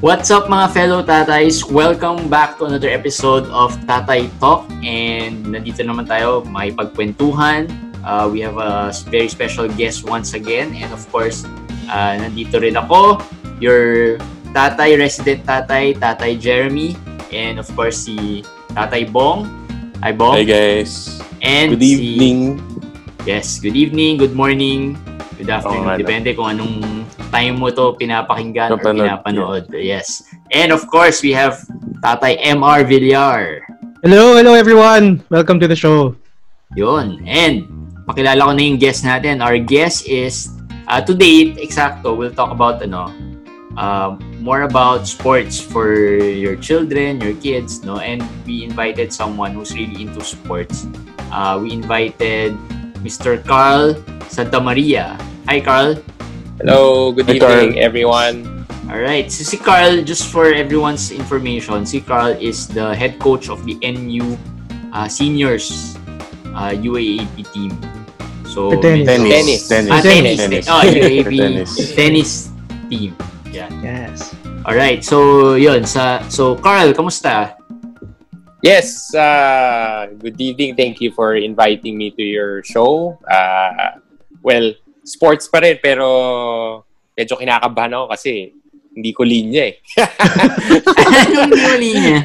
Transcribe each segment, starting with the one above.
What's up mga fellow tatays? Welcome back to another episode of Tatay Talk and nandito naman tayo may pagkwentuhan. Uh, we have a very special guest once again and of course, uh, nandito rin ako, your tatay, resident tatay, tatay Jeremy and of course si Tatay Bong. Hi Bong. Hi guys. And Good si- evening. Yes, good evening, good morning, good afternoon. Oo. Depende kung anong time mo to pinapakinggan or Napanood, pinapanood. Yes. And of course, we have Tatay MR Villar. Hello, hello everyone. Welcome to the show. Yun. And pakilala ko na yung guest natin. Our guest is, uh, to date, exacto, we'll talk about, ano, uh, more about sports for your children, your kids, no? And we invited someone who's really into sports. Uh, we invited Mr. Carl Santa Maria. Hi, Carl. Hello, good Hi, evening Carl. everyone. Alright, so si Carl, just for everyone's information, si Carl is the head coach of the NU uh, Seniors uh, UAAP team. So, For tennis. Tennis. Tennis. Ah, tennis. Tennis. Oh, UAAP tennis. tennis team. Yeah. Yes. Alright, so yun. Sa, so, Carl, kamusta? Yes, uh, good evening. Thank you for inviting me to your show. Uh, well, sports pa rin pero medyo kinakabahan ako kasi hindi ko linya eh. Anong huli niya?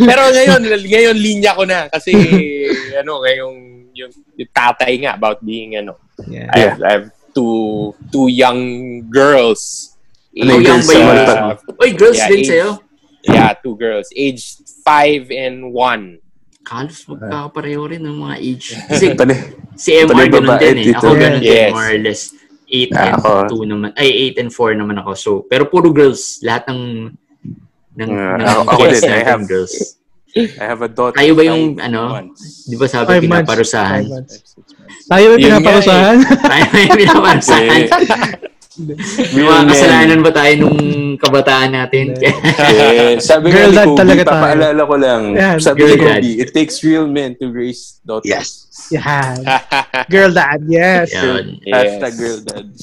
pero ngayon, ngayon linya ko na kasi ano, ngayong yung, yung tatay nga about being ano. Yeah. I have, I have two two young girls. Ano yung Aged, ba yun? uh, Uy, girls Yeah, din age- sa'yo? yeah, two girls. Aged five and one. Kalos magkakapareho rin ng mga age. Kasi Tali. Si MR Tuloy ganun din eh. Ako ganun din, Yes. more or less. 8 Ah, and ako. 2 naman. Ay, 8 and 4 naman ako. So, pero puro girls. Lahat ng ng, Ah, ng ako- din, I have- girls. I have a daughter. Tayo ba yung, ano, months. Di ba sabi Five pinaparusahan? Months. Five, six months. Tayo ay Yun nga pinaparusahan. Tayo ba yung pinaparusahan? May mga kasalanan ba tayo nung kabataan natin? Eh, sabi Girl nga dad ni Kobe, talaga tayo. papaalala ko lang. Yan, sabi girl ni dad. Kobe, it takes real men to raise daughters. Yes. yeah. Girl dad, yes. Yun. Hashtag Yes. girl dads.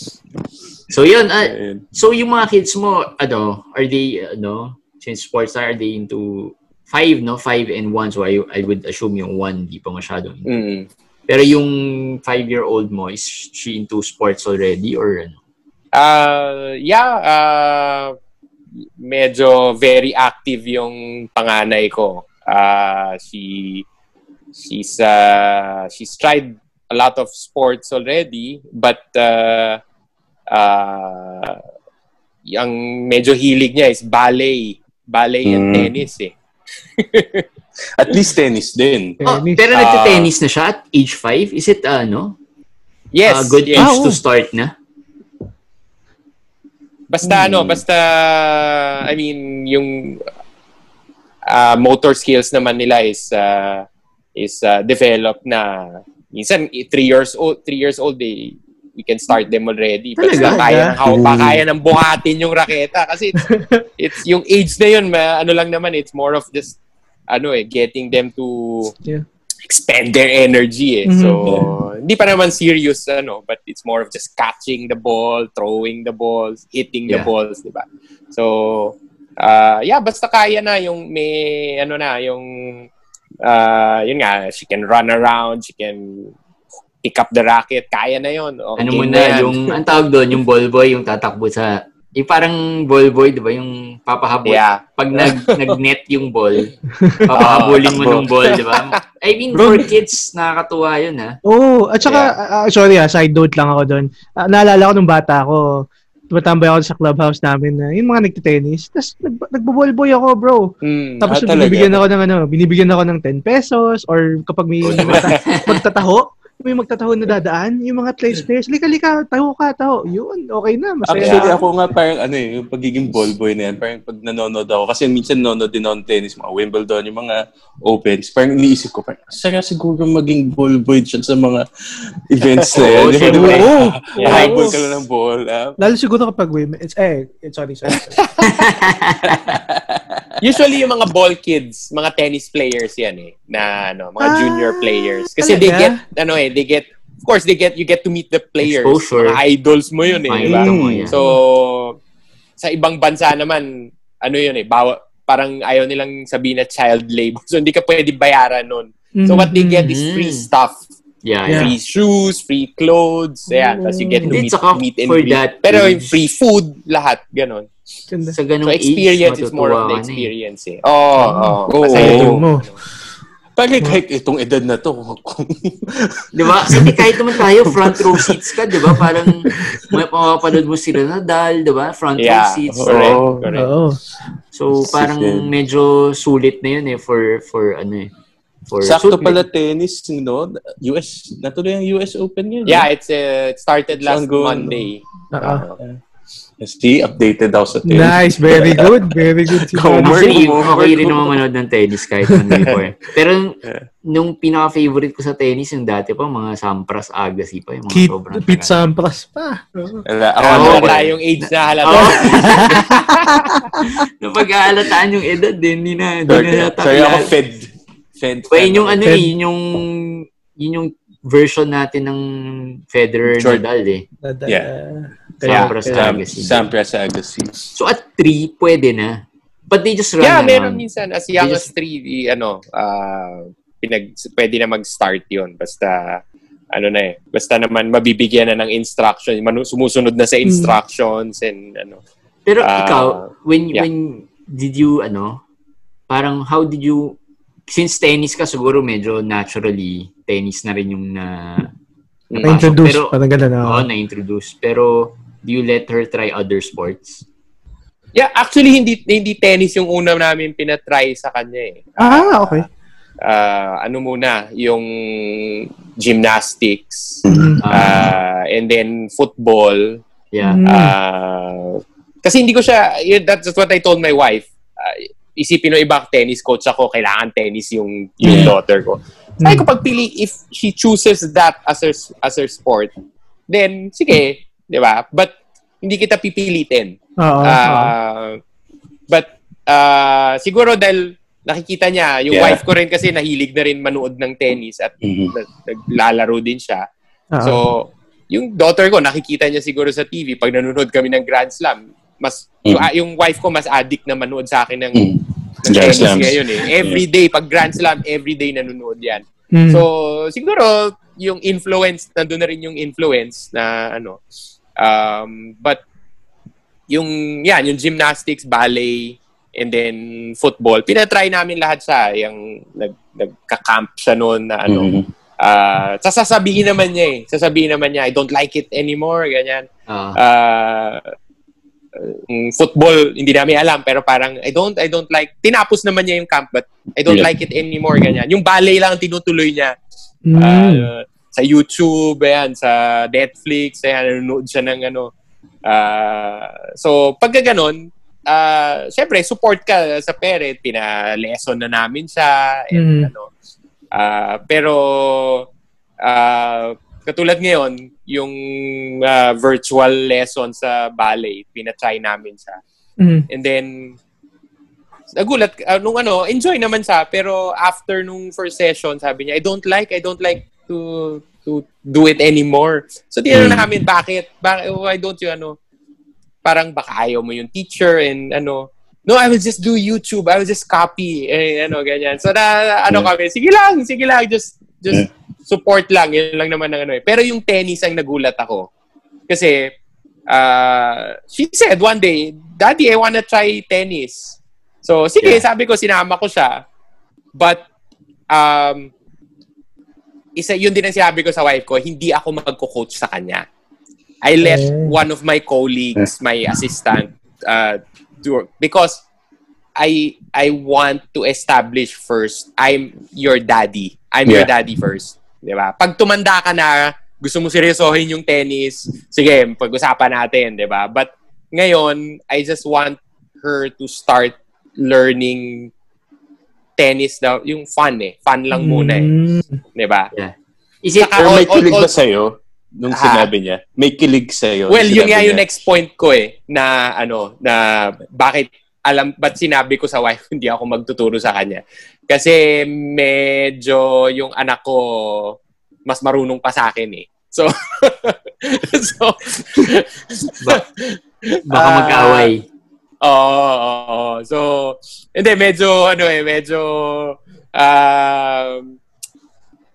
So, yun. Ayun. so, yung mga kids mo, ano, are they, ano, since sports are they into 5, no? 5 and 1. So, I, I would assume yung 1, di pa masyadong Mm. Pero yung five-year-old mo, is she into sports already or ano? Uh, yeah, uh, medyo very active yung panganay ko. Uh, she she's uh, she's tried a lot of sports already, but uh, uh, yung medyo hilig niya is ballet. Ballet and Mm. tennis eh. At least tennis din. Oh, Tennis. pero nagte-tennis na siya at age 5? Is it, ano, Yes, a good yes. age Ah, to oh. start na? Basta ano, Hmm. basta I mean yung uh, motor skills naman nila is uh, is uh, developed na minsan 3 years old 3 years old they we can start them already. Basta Talaga? kaya ng haw- Hmm. kaya ng buhatin yung raketa kasi it's, it's yung age na yun, ma, ano lang naman it's more of just ano eh getting them to Yeah. Expend their energy eh. Mhm. So, hindi pa naman serious ano, but it's more of just catching the ball, throwing the balls, hitting the Yeah. balls, di ba? So, uh, yeah, basta kaya na yung may ano na, yung uh, yun nga, she can run around, she can pick up the racket, kaya na yun. Okay Ano mo na yung, ang tawag doon, yung ball boy, yung tatakbo sa, yung parang ball boy, di ba, yung papahabol. Yeah. Pag nag, nag-net yung ball, papahabulin mo ng ball, di ba? I mean, for kids, nakakatuwa yun, ha? Oh, at saka, ah, sorry ah, side note lang ako doon. Ah, naalala ko nung bata ako, tumatambay ako sa clubhouse namin na yung mga nagtitennis. Tapos nag, nagbo-ballboy ako, bro. Mm. Tapos Ah, talaga? binibigyan ako ng ano, binibigyan ako ng 10 pesos or kapag may magta- magtataho, may magtataho na dadaan, yung mga tennis players, lika, lika, taho ka, taho. Yun, okay na, masaya. Actually, ako nga parang ano eh, yung pagiging ball boy na yan, parang pag nanonood ako, kasi minsan nanonood din ako ng tennis, mga Wimbledon, yung mga Opens, parang iniisip ko, parang, saya siguro maging ball boy dyan sa mga events na yan. Oo, syempre. Oo. Habol ka lang ng ball. ah. Lalo siguro kapag women, it's, eh, it's, sorry, sorry. sorry. Usually yung mga ball kids, mga tennis players yan eh, na ano, mga Ah, junior players. Kasi they talaga? get, ano eh, they get, of course, they get, you get to meet the players. Exposure. Mga idols mo yun eh, di ba? Makikita mo yan. So, sa ibang bansa naman, ano yun eh, bawa, parang ayaw nilang sabihin na child labor. So, hindi ka pwede bayaran nun. So, what they get is free Mhm. stuff. Yeah, Yeah. yeah. Free shoes, free clothes, ayan. Tapos you get to meet, meet and for greet. that Pero yung free food, lahat, ganon. Sa ganung So, experience age, is more of the eh. experience eh. Oo, oh, Oo. Masaya Oo. yung- mo. Parang kahit itong edad na to, Di ba? Kasi kahit naman tayo, front row seats ka, di ba? Parang may mapapanood mo sila Nadal, di ba? Front row Yeah, seats. correct, Oo. correct. Oo. So, parang medyo sulit na yun eh for, for ano eh. For sakto sulit. pala tennis, no? US, natuloy ang US Open yun. Yeah, it's uh, it started last Monday. Oo. See, updated ako sa tennis. Nice, very good, very good. si Homework. Okay rin naman manood ng tennis kahit ano before. Pero nung pinaka-favorite ko sa tennis, yung dati pa, mga Sampras Agassi pa, yung mga Kit, sobrang Pete. Sampras pa. Wala, ako ako wala yung age na halata. Oo. Napag-aalataan yung edad din, hindi na, hindi na yata sorry ako fed. Fed. Yun yung ano Fed. eh, yun yung, yun yung version natin ng Federer. Nadal eh. Dada- Yeah. Kaya, Sampras Sam, Agassi. Sampras Agassi. So at 3, pwede na. But they just run Yeah, around. meron minsan as young They as three, di, ano, ah, pinag, pwede na mag-start yon Basta, ano na eh, basta naman mabibigyan na ng instruction, manu- sumusunod na sa Hmm. instructions and ano. Pero Ah, ikaw, when yeah. when did you ano, parang how did you since tennis ka siguro medyo naturally tennis na rin yung na. Na-introduce, Pero- parang gano'n. Oo, oo. na-introduce. Pero do you let her try other sports? Yeah, actually hindi hindi tennis yung una namin pinatry sa kanya eh. Ah, okay. Ah, ano muna, yung gymnastics, Mm. ah, and then football, Yeah. Mm. Ah, kasi hindi ko siya, that's what I told my wife. Ah, isipin ng iba, tennis coach ako, kailangan tennis yung, yung daughter ko. Sabi ko, pagpili, if she chooses that as her, as her sport, then, sige, di ba? But, hindi kita pipilitin. Oo. Ah, but, ah, siguro dahil nakikita niya, yung Yeah. wife ko rin kasi nahilig na rin manood ng tennis at Mhm. nag- naglalaro din siya. Oo. So, yung daughter ko, nakikita niya siguro sa TV pag nanonood kami ng Grand Slam. Mas, Mm. yung, yung wife ko mas addict na manood sa akin ng, Mm. ng Grand tennis Slams. ngayon eh. Every day, pag Grand Slam, every day nanonood yan. Mm. So, siguro, yung influence, nandun na rin yung influence na ano. Um, but, yung, yan, yung gymnastics, ballet, and then football, pinatry namin lahat siya. Yung nag, nagka-camp siya noon na ano, Mhm. Ah, sasabihin naman niya eh. Sasabihin naman niya, I don't like it anymore, ganyan. Ah. Ah, yung football, hindi namin alam, pero parang, I don't, I don't like, tinapos naman niya yung camp, but I don't Yeah. like it anymore, ganyan. Yung ballet lang ang tinutuloy niya. Mm. Ah, sa YouTube, ayan, sa Netflix, ayan, nanonood siya ng ano. Ah, so, pagka ganon, ah, syempre, support ka sa parent, pina-lesson na namin siya, and Mm. ano, Ah, pero ah, katulad ngayon, yung ah, virtual lesson sa ballet, pinatry namin siya. Mm. And then, nagulat, uh, nung ano, enjoy naman siya, pero after nung first session, sabi niya, I don't like, I don't like to to do it anymore. So, tinanong Mm. namin, bakit? Bakit, why don't you, ano, parang baka ayaw mo yung teacher and ano, no, I will just do YouTube. I will just copy. Eh, ano, ganyan. So, na, ano kami, sige lang, sige lang, just, just support lang. Yun lang naman ang ano eh. Pero yung tennis ang nagulat ako. Kasi, uh, she said one day, Daddy, I wanna try tennis. So, sige, Yeah. sabi ko, sinama ko siya. But, um, isa, yun din ang sinabi ko sa wife ko, hindi ako magko-coach sa kanya. I let Oh. one of my colleagues, my assistant, uh, do because I I want to establish first, I'm your daddy. I'm your Yeah. daddy first. Di ba? Pag tumanda ka na, gusto mo seryosohin yung tennis, sige, pag-usapan natin, di ba? But ngayon, I just want her to start learning tennis daw, yung fun eh. Fun lang muna eh. Mm. Di ba? Is it, Saka- Pero may all- all- kilig ba all- sa'yo? Nung Ha? sinabi niya? May kilig sa'yo? Well, yun nga yung next point ko eh, na ano, na bakit alam, ba't sinabi ko sa wife, hindi ako magtuturo sa kanya. Kasi medyo yung anak ko, mas marunong pa sa akin eh. So, so baka Ah, mag-away? Oo, oo, oo. So, hindi, medyo, ano eh, medyo, um,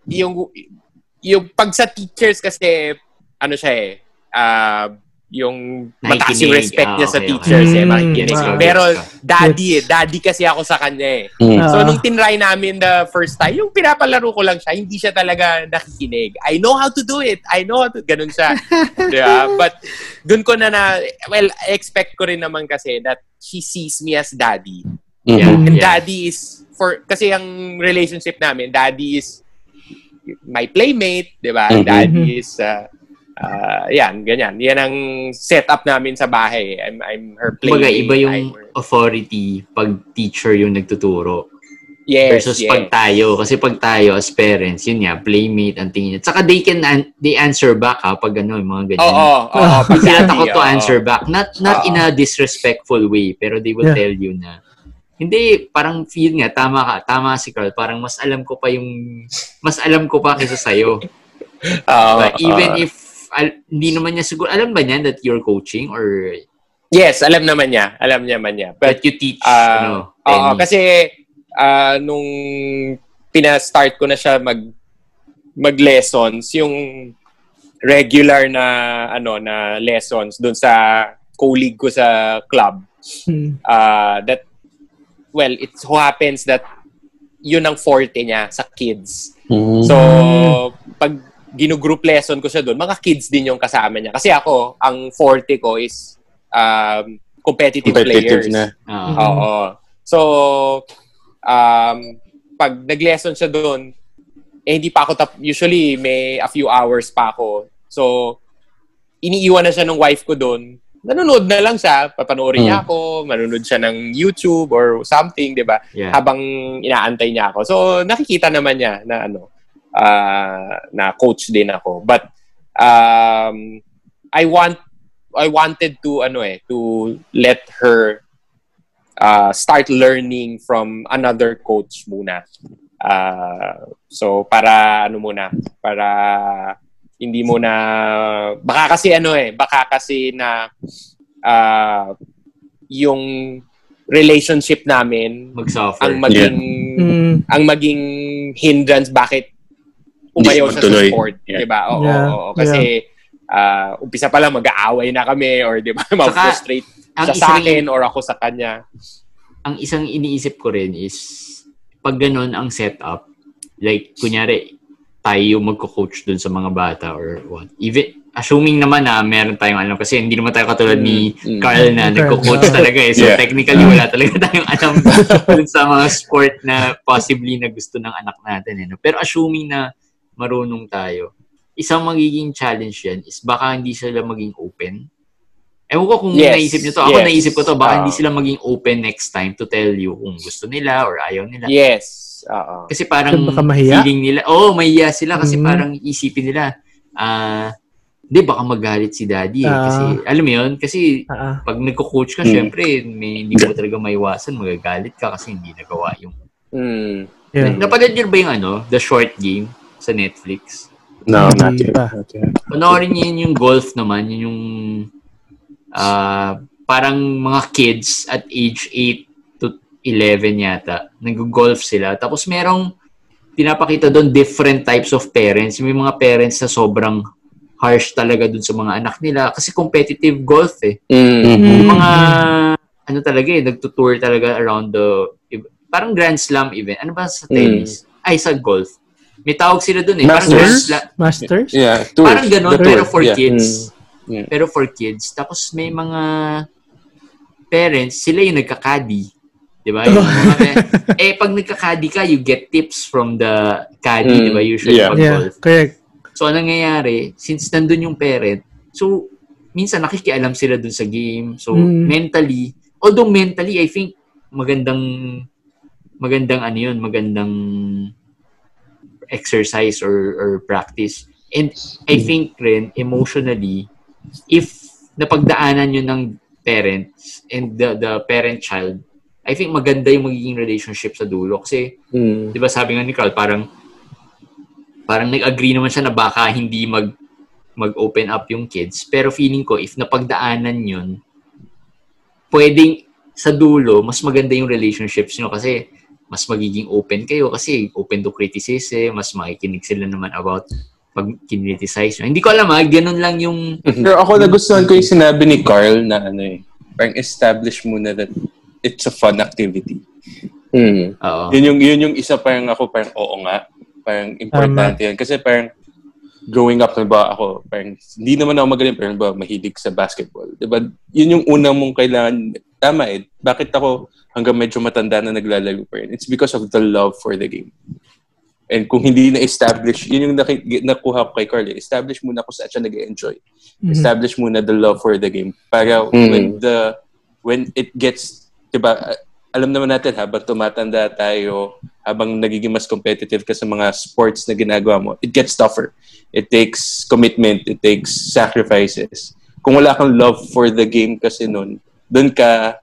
yung, yung pag sa teachers kasi, ano siya eh, uh, yung mataas yung respect Ah, niya sa okay, teachers okay. eh, Mm, makikinig. wow. Pero daddy eh, daddy kasi ako sa kanya eh. Mm. So, nung tinry namin the first time, yung pinapalaro ko lang siya, hindi siya talaga nakikinig. I know how to do it. I know how to, ganun siya. diba? But, dun ko na na, well, expect ko rin naman kasi that she sees me as daddy. Mhm. Yeah. And daddy is, for, kasi ang relationship namin, daddy is my playmate, di ba? Mhm. Daddy is, uh, uh, yan, ganyan. Yan ang setup namin sa bahay. I'm, I'm her Kumbaga, playmate. iba yung I'm her- authority pag teacher yung nagtuturo yes, versus yes. pag tayo. Kasi pag tayo as parents, yun nga, playmate ang tingin. At saka they can an- they answer back ha, pag ano, yung mga ganyan. Oo, oo. pag Sila daddy, takot to oo. answer back. Not not Oo. in a disrespectful way, pero they will Yeah. tell you na hindi, parang feel nga, tama ka, tama si Carl. Parang mas alam ko pa yung, mas alam ko pa kaysa sa'yo. Oo, But even oo. if, al- hindi naman niya siguro, alam ba niya that you're coaching or Yes, alam naman niya. Alam niya man niya. But, that you teach, ah, ano, oo, tennis? kasi, ah, nung pina-start ko na siya mag mag-lessons, yung regular na ano na lessons doon sa co-league ko sa club Hmm. uh, that well it so happens that yun ang forte niya sa kids Mm. so pag ginu-group lesson ko siya doon mga kids din yung kasama niya kasi ako ang forte ko is um, competitive, competitive players na. Mhm. Oo. So, um, pag nag-lesson siya doon, eh hindi pa ako tap- usually may a few hours pa ako. So, iniiwan na siya ng wife ko doon. Nanonood na lang siya, papanoorin niya ako, manonood siya ng YouTube or something, 'di ba? Yeah. Habang inaantay niya ako. So, nakikita naman niya na ano, ah, na coach din ako. But um I want I wanted to ano eh to let her uh, start learning from another coach muna. Uh, so para ano muna, para hindi mo na baka kasi ano eh, baka kasi na uh, yung relationship namin Mag-suffer. ang maging Hmm. ang maging hindrance bakit umayaw siya sa sport, Yeah. 'di ba? Oo, Yeah. oo, oo. kasi ah, umpisa pa lang mag-aaway na kami or 'di ba, ma-frustrate ang siya sa isang- akin or ako sa kanya. ang isang iniisip ko rin is pag ganun ang setup, like, kunyari, tayo yung magko-coach dun sa mga bata or what. Even, assuming naman na meron tayong alam, kasi hindi naman tayo katulad ni Mm. Carl na nagko-coach yeah. talaga eh. So, Yeah. technically, wala talaga tayong alam dun sa mga sport na possibly na gusto ng anak natin. Eh, no? Pero assuming na marunong tayo, isang magiging challenge yan is baka hindi sila maging open. Ewan ko kung Yes, naisip nyo to. Ako yes. naisip ko to, baka Ah. hindi sila maging open next time to tell you kung gusto nila or ayaw nila. Yes. Oo. Kasi parang Baka mahiya? feeling nila, oh, mahiya sila kasi Mm. parang isipin nila, ah, hindi, baka magalit si daddy eh. Ah. Kasi, alam mo yun, kasi Ah, ah. pag nagko-coach ka, Mm. syempre, may, hindi mo talaga maiwasan, magagalit ka kasi hindi nagawa yung... Mm. Yeah. Napanood nyo ba yung ano, The Short Game sa Netflix? No, not yet. Not yet. Panoorin niyo yun yung golf naman, yun yung ah, parang mga kids at age 8 to 11 yata, nag-golf sila. Tapos merong pinapakita doon different types of parents. May mga parents na sobrang harsh talaga dun sa mga anak nila kasi competitive golf eh. Mm. Mhm. Yung mga ano talaga eh, nagtutour talaga around the parang Grand Slam event. Ano ba sa tennis? Ay, sa golf. May tawag sila dun eh. Parang Masters? Slam. Masters? Yeah, tour. Parang ganun, pero for Yeah. kids. Mm. Yeah. Pero for kids. Tapos may mga parents, sila yung nagkakadi. Di ba? Mga, eh, pag nagkakadi ka, you get tips from the caddy, Mm, di ba? Usually yeah. pag Yeah, golf. correct. So, anong nangyayari? Since nandun yung parent, so, minsan nakikialam sila dun sa game. So, Mm. mentally, although mentally, I think, magandang, magandang ano yun, magandang exercise or, or practice. And I think rin, emotionally, if napagdaanan yun ng parents and the, the parent-child, I think maganda yung magiging relationship sa dulo. Kasi, Mm. di ba sabi nga ni Carl, parang parang nag-agree naman siya na baka hindi mag mag-open up yung kids. Pero feeling ko, if napagdaanan yun, pwedeng sa dulo, mas maganda yung relationships nyo kasi mas magiging open kayo kasi open to criticism, mas makikinig sila naman about pag kinriticize nyo. Hindi ko alam ha, ganun lang yung Pero ako nagustuhan ko yung sinabi ni Carl na ano eh, parang establish muna that it's a fun activity. Mm. Oo. Yun yung, yun yung isa parang ako parang oo nga. Parang importante yan. Kasi parang growing up, ba ako, parang hindi naman ako magaling, pero ba mahilig sa basketball. Diba? Yun yung una mong kailangan. Tama eh. Bakit ako hanggang medyo matanda na naglalaro pa rin? It's because of the love for the game. And kung hindi na-establish, yun yung naki- nakuha ko kay Carly, establish muna kung saan siya nag-enjoy. Mhm. Establish muna the love for the game. Para Mm. when the, when it gets, diba, alam naman natin habang tumatanda tayo, habang nagiging mas competitive ka sa mga sports na ginagawa mo, it gets tougher. It takes commitment, it takes sacrifices. Kung wala kang love for the game kasi nun, dun ka,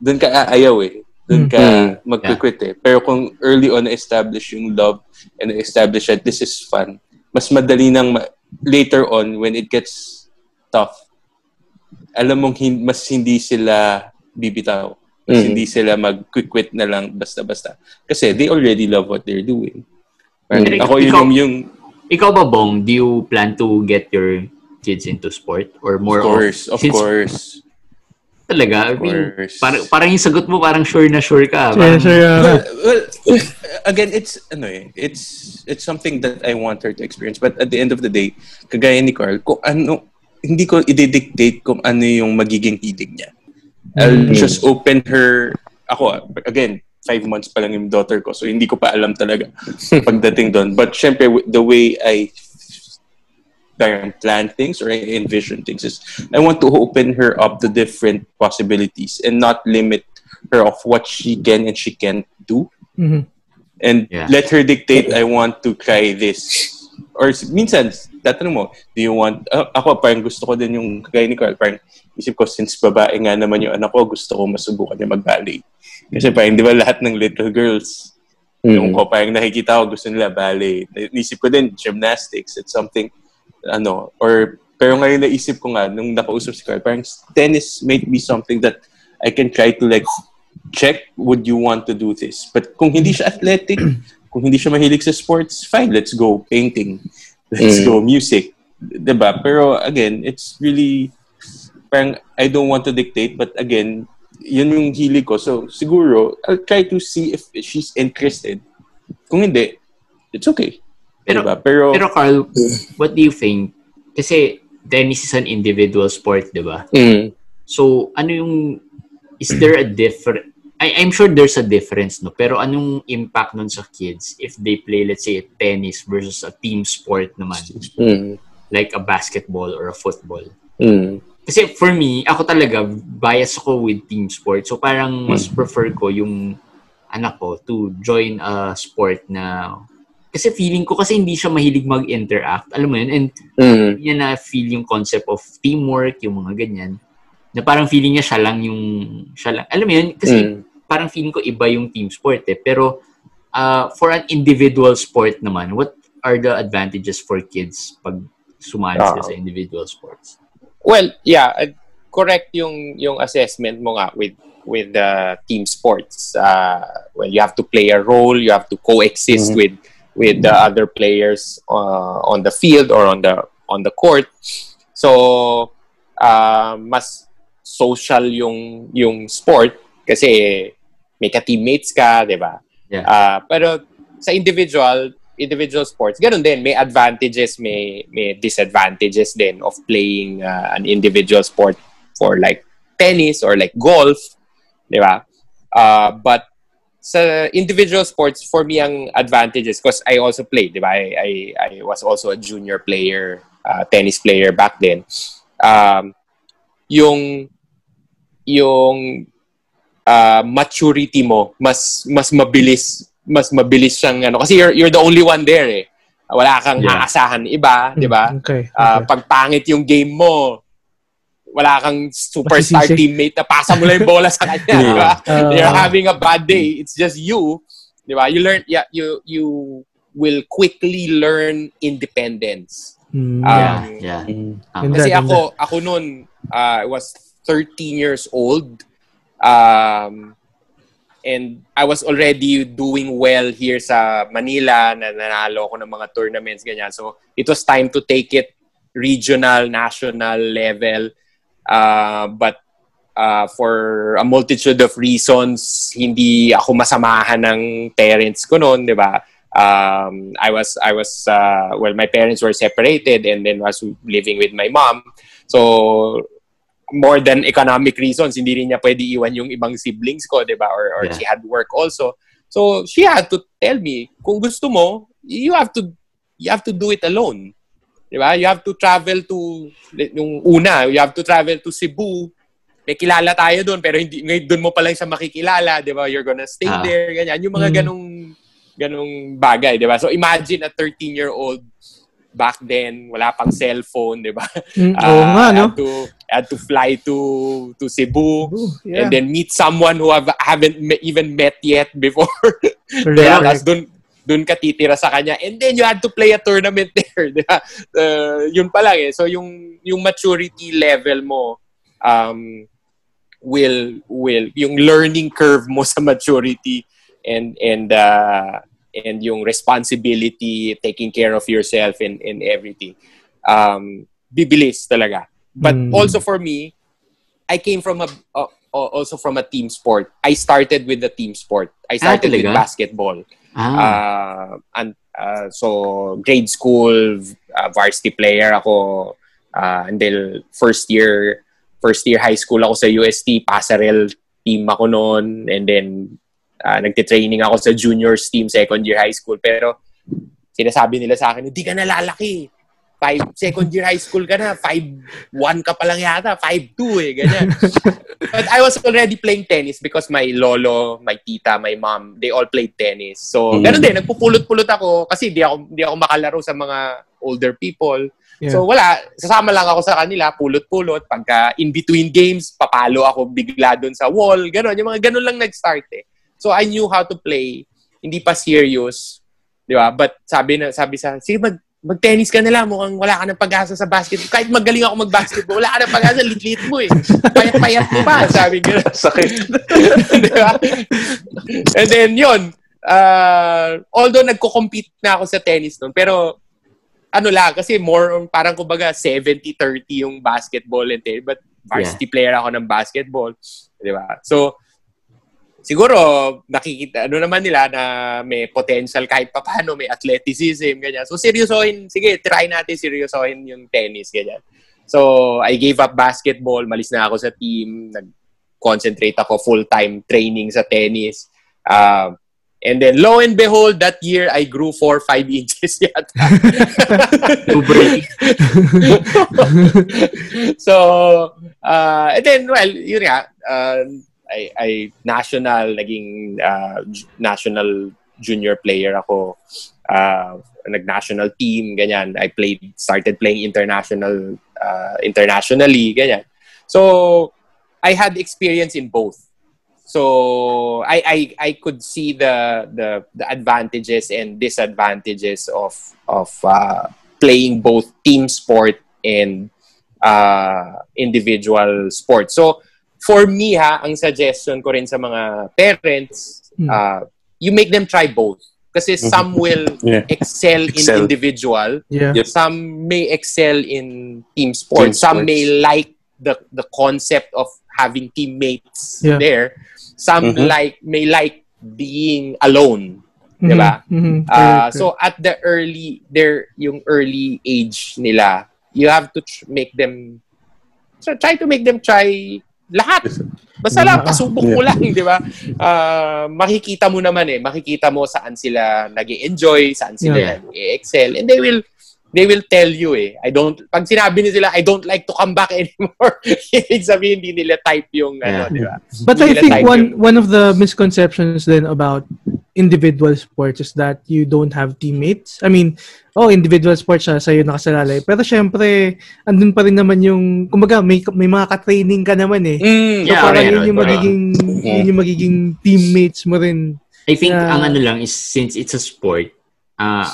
dun ka aayaw eh. Dun ka Mm. magkukwit eh. Pero kung early on na-establish yung love and na-establish that this is fun, mas madali nang ma- later on when it gets tough, alam mong hin- mas hindi sila bibitaw. Mas Mm. hindi sila mag-quit na lang basta-basta. Kasi they already love what they're doing. Parang Mm. ako yun Ikaw- yung, yung Ikaw ba, Bong, do you plan to get your kids into sport? Or more of course, of since- course. Talaga? I Of mean, course. parang, parang yung sagot mo, parang sure na sure ka. Yeah, Parang, sure, uh, well, well, again, it's ano eh, it's it's something that I want her to experience. But at the end of the day, kagaya ni Carl, kung ano, hindi ko i-dictate kung ano yung magiging hilig niya. I'll Mm. just open her, ako, again, five months pa lang yung daughter ko, so hindi ko pa alam talaga pagdating doon. But syempre, the way I plan things or I envision things is I want to open her up to different possibilities and not limit her of what she can and she can't do mhm. and Yeah. let her dictate I want to try this or s- minsan tatanong mo do you want ah, ako parang gusto ko din yung kagaya ni Carl parang isip ko since babae nga naman yung anak ko gusto ko masubukan niya mag-ballet. Kasi parang di ba lahat ng little girls yung ko parang nakikita ko gusto nila ballet. Naisip ko din gymnastics it's something ano or pero ngayon naisip ko nga nung nakausap si Carl parang tennis might be something that I can try to like check would you want to do this? But kung hindi siya athletic kung hindi siya mahilig sa sports fine let's go painting let's Mm. go music 'di ba pero again it's really parang I don't want to dictate but again yun yung hilig ko so siguro I'll try to see if she's interested kung hindi it's okay Pero- diba? pero Pero Carl, what do you think? Kasi tennis is an individual sport, di ba? Mm. So, ano yung, is there a different, I, I'm sure there's a difference, no? Pero anong impact nun sa kids if they play, let's say, tennis versus a team sport naman? Mm. Like a basketball or a football? Mm. Kasi for me, ako talaga, bias ako with team sport. So parang mas prefer ko yung anak ko to join a sport na kasi feeling ko kasi hindi siya mahilig mag-interact. Alam mo yun? And Mm. niya na feel yung concept of teamwork, yung mga ganyan. Na parang feeling niya siya lang yung siya lang. Alam mo yun? Kasi Mm. Parang feeling ko iba yung team sport eh. Pero uh, for an individual sport naman, what are the advantages for kids pag sumali Ah. sa individual sports? Well, yeah, uh, correct yung yung assessment mo nga with with the team sports. Uh, well, you have to play a role, you have to coexist Mhm. with with the other players uh, on the field or on the on the court. So, uh, mas social yung yung sport kasi may ka-teammates ka, 'di ba? Yeah. Uh, pero sa individual individual sports, ganun din, may advantages, may may disadvantages din of playing uh, an individual sport for like tennis or like golf, 'di ba? Uh, but sa individual sports for me ang advantages because I also played, 'di ba? I, I I was also a junior player, uh, tennis player back then. Um, yung yung uh, maturity mo mas mas mabilis mas mabilis siyang ano kasi you're, you're the only one there eh wala kang Yeah. aasahan iba di ba Okay. Ah, okay. pag pangit yung game mo wala kang superstar Masisisi. teammate na pasa mo lang yung bola sa kanya di ba Ah. you're having a bad day it's just you di ba you learn yeah you you will quickly learn independence Mm. Ah, yeah, yeah. Mm. Ganda, kasi ako, ako noon, uh, I was 13 years old. Um, and I was already doing well here sa Manila, na nanalo ako ng mga tournaments, ganyan. So, it was time to take it regional, national level. Uh, but uh, for a multitude of reasons, hindi ako masamahan ng parents ko noon, di ba? Um, I was, I was, uh, well, my parents were separated and then was living with my mom. So, more than economic reasons, hindi rin niya pwede iwan yung ibang siblings ko, di ba? Or, or Yeah. she had work also. So, she had to tell me, kung gusto mo, you have to, you have to do it alone. Di ba? You have to travel to, yung una, you have to travel to Cebu. May kilala tayo doon, pero hindi, ngayon doon mo pa lang siya makikilala, di ba? You're gonna stay Ah. there, ganyan. Yung mga Mm. ganong, ganong bagay, di ba? So, imagine a 13-year-old back then, wala pang cellphone, di ba? Mm, Ah, Oo nga, no? Had to, had to fly to to Cebu Ooh, yeah. and then meet someone who have, haven't me- even met yet before. Diba? Tapos dun, dun ka titira sa kanya. And then you had to play a tournament there. Diba? Uh, yun pa lang eh. So yung, yung maturity level mo um, will, will, yung learning curve mo sa maturity and, and, uh, and yung responsibility, taking care of yourself and, and everything. Um, bibilis talaga. But Mm. also for me, I came from a uh, also from a team sport. I started with the team sport. I started with talaga? basketball. Ah, Uh, and uh, so grade school uh, varsity player ako uh, until first year first year high school ako sa UST Pasarel team ako noon and then uh, nagte-training ako sa juniors team second year high school pero sinasabi nila sa akin hindi ka na lalaki five, second year high school ka na, 5'1 ka pa lang yata, 5'2 eh, ganyan. But I was already playing tennis because my lolo, my tita, my mom, they all played tennis. So, Mm. ganun din, nagpupulot-pulot ako kasi di ako, di ako makalaro sa mga older people. Yeah. So, wala, sasama lang ako sa kanila, pulot-pulot. Pagka in between games, papalo ako bigla doon sa wall, ganun. Yung mga ganun lang nag-start eh. So, I knew how to play. Hindi pa serious. Di ba? But sabi na, sabi sa, sige mag, mag-tennis ka na lang, mukhang wala ka ng pag-asa sa basketball. Kahit magaling ako mag-basketball, wala ka ng pag-asa, lit-lit mo eh. Payat-payat mo pa, sabi ko. Sakit. Di ba? And then, yun. Uh, although nagko-compete na ako sa tennis noon, pero ano lang, kasi more on, parang kumbaga 70-30 yung basketball and tennis. But varsity player ako ng basketball. Di ba? So, siguro, nakikita, ano naman nila na may potential kahit pa paano, may athleticism, ganyan. So, seryosohin, sige, try natin seryosohin yung tennis, ganyan. So, I gave up basketball, malis na ako sa team, nag-concentrate ako full-time training sa tennis. Um, and then, lo and behold, that year, I grew 4-5 inches yata. to break. so, uh, and then, well, yun nga, uh, I, I national, naging uh, national junior player ako. Uh, nag-national team, ganyan. I played, started playing international, uh, internationally, ganyan. So, I had experience in both. So, I, I, I could see the, the, the advantages and disadvantages of, of uh, playing both team sport and uh, individual sport. So, for me ha, ang suggestion ko rin sa mga parents, Hmm. uh, you make them try both. Kasi some will Yeah. excel, Excel. in individual, Yeah. Yep. some may excel in team sport, Team some sports. may like the the concept of having teammates Yeah. there, some Mhm. like may like being alone. Mhm, Diba? mhm. Uh, Correct, so at the early their yung early age nila, you have to tr- make them so try to make them try lahat. Basta lang, pasubok mo lang, di ba? Uh, makikita mo naman eh, makikita mo saan sila nag enjoy saan sila Yeah. nag-excel. And they will they will tell you eh. I don't, pag sinabi ni sila, I don't like to come back anymore, ibig sabihin, hindi nila type yung, ano, Yeah. di ba? But I think one yun. one of the misconceptions then about individual sports is that you don't have teammates. I mean, oh, individual sports siya, sa'yo nakasalalay. Pero syempre, andun pa rin naman yung, kumbaga, may, may mga ka-training ka naman eh. Mm, So Yeah, parang okay, yun yung magiging, yun yung magiging teammates mo rin. I think Yeah. ang ano lang is since it's a sport, uh,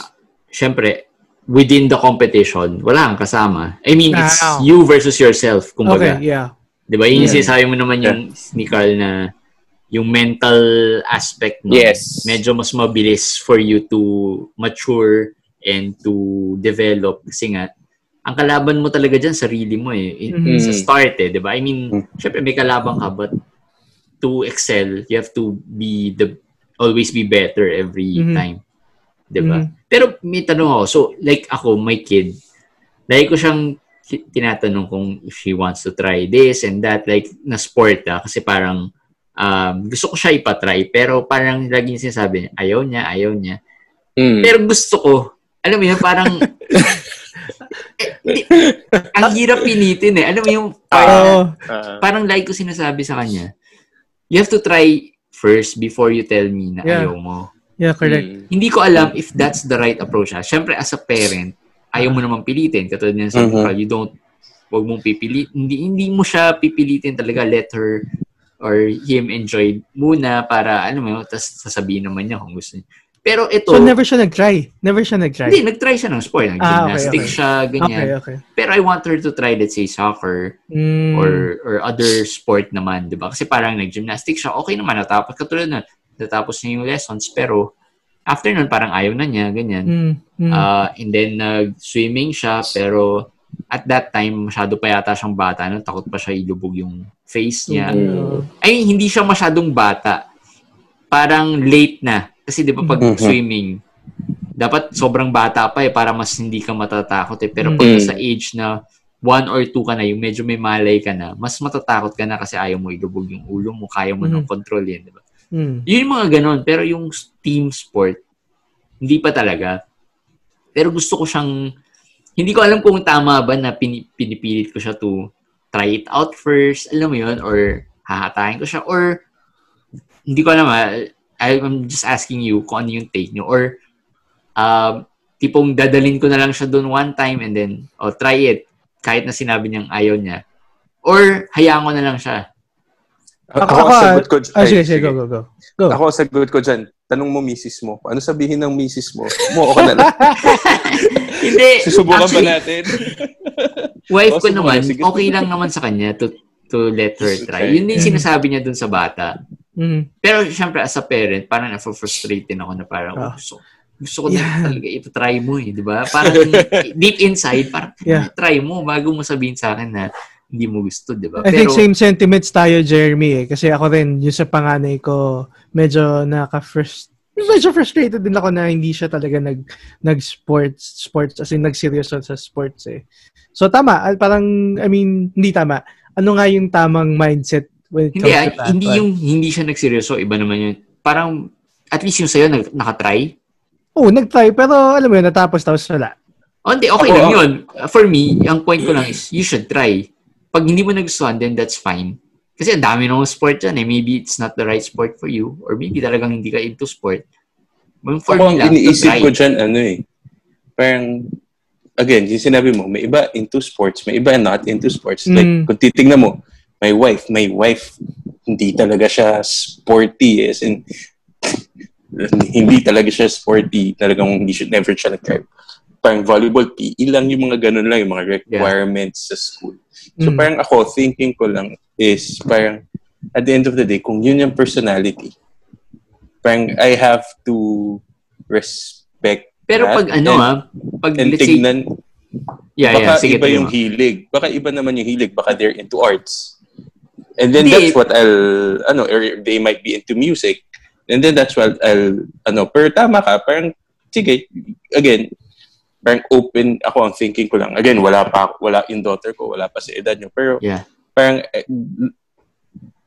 syempre, within the competition, wala kang kasama. I mean, it's you versus yourself, kumbaga. Okay, yeah. Di ba? Yun yung Yeah. sinasabi mo naman yung ni Carl na yung mental aspect mo. Yes. Medyo mas mabilis for you to mature and to develop kasi nga ang kalaban mo talaga dyan, sarili mo eh. In- Mhm. Sa start eh, di ba? I mean, Mm. syempre may kalaban ka, but to excel, you have to be the, always be better every Mhm. time. Di ba? Mhm. Pero may tanong ako. So, like ako, my kid, lagi ko siyang tinatanong kung if she wants to try this and that, like, na sport ah, kasi parang um, gusto ko siya ipatry, pero parang lagi niya sinasabi niya, ayaw niya, ayaw niya. Mm. Pero gusto ko, alam mo yun, parang, eh, di- ang hirap pinitin eh. Alam mo yung, parang. Ah. parang like ko sinasabi sa kanya, you have to try first before you tell me na Yeah. ayaw mo. Yeah, correct. Mm. Hindi ko alam if that's the right approach. Ha. Siyempre, as a parent, ayaw mo naman pilitin. Katulad niyan sa Mhm. you don't, wag mong pipili, hindi, hindi mo siya pipilitin talaga. Let her or him enjoy muna para, ano mo, tapos sasabihin naman niya kung gusto niya. Pero ito, So, never siya nag-try? Never siya nag-try? hindi, nag-try siya ng sport. Ah, okay, Nag-gymnastics okay. siya, ganyan. Okay, okay. Pero I want her to try, let's say, soccer Mm. or or other sport naman, 'di ba? Kasi parang nag-gymnastics siya, okay naman natapos katulad na natapos niya yung lessons pero after nun parang ayaw na niya, ganyan. Mm. Mm. Uh, and then nag-swimming siya pero at that time masyado pa yata siyang bata, no? takot pa siya ilubog yung face niya. Mm. Ay hindi siya masyadong bata. Parang late na kasi 'di ba pag Mhm. swimming dapat sobrang bata pa eh para mas hindi ka matatakot eh. Pero pag Mhm. sa age na one or two ka na, yung medyo may malay ka na, mas matatakot ka na kasi ayaw mo ilubog yung ulo mo, kaya mo nang Mhm. control yan, di ba? Mm. Yun yung mga ganon. Pero yung team sport, hindi pa talaga. Pero gusto ko siyang, hindi ko alam kung tama ba na pini- pinipilit ko siya to try it out first, alam mo yun, or hahatayin ko siya, or hindi ko alam ah, I'm just asking you kung ano yung take nyo, or um, tipong dadalin ko na lang siya doon one time and then, oh, try it, kahit na sinabi niyang ayaw niya. Or, hayaan ko na lang siya. Ako, Ako- ako, ako, sagot ko. Ah, sige, sige, go, go, go. Go. Ako sagot ko dyan. Tanong mo misis mo. Ano sabihin ng misis mo? Mo ka na lang. Hindi. Susubukan ba actually, natin? wife Oh, ko subukan. naman, okay lang naman sa kanya to to let her try. Yun din sinasabi niya dun sa bata. Mm. Pero syempre as a parent, parang na-frustrate din ako na parang Ah. oh, gusto, gusto ko na Yeah. talaga ito try mo eh, di ba? Parang deep inside, parang Yeah. try mo bago mo sabihin sa akin na hindi mo gusto, di ba? I think same sentiments tayo, Jeremy, eh. Kasi ako rin, yung sa panganay ko, medyo naka-frust medyo frustrated din ako na hindi siya talaga nag nag-sports sports as in nagseryoso sa sports eh. So tama, ah, parang I mean, hindi tama. Ano nga yung tamang mindset when it hindi, comes ah, to that? hindi yung hindi siya nagseryoso, iba naman yun. Parang at least yung sa'yo nag, nakatry. Oh, nag-try pero alam mo yun, natapos tapos wala. Oh, hindi, okay Ako, lang yun. Uh, For me, ang point ko lang is, you should try. Pag hindi mo nagustuhan, then that's fine. Kasi ang dami ng sport dyan eh. Maybe it's not the right sport for you. Or maybe talagang hindi ka into sport. But for Ako me ang lang, iniisip ko dyan, ano eh. Parang, again, yung sinabi mo, may iba into sports, may iba not into sports. Like, Mm. kung titignan mo, my wife, my wife, hindi talaga siya sporty. As in, hindi talaga siya sporty. Talagang hindi siya, never siya nag Parang volleyball, PE lang yung mga ganun lang, yung mga requirements sa school. So Mm. parang ako, thinking ko lang is parang at the end of the day, kung yun yung personality, parang I have to respect Pero that pag ano and, ah, pag and let's say, tignan, yeah, baka yeah, sige, iba yung mo. hilig. Baka iba naman yung hilig. Baka they're into arts. And then Hindi. that's what I'll, ano, or they might be into music. And then that's what I'll, ano, pero tama ka, parang, sige, again, parang open, ako ang thinking ko lang. Again, wala pa, wala yung daughter ko, wala pa sa edad nyo. Pero, Yeah. Parang, eh,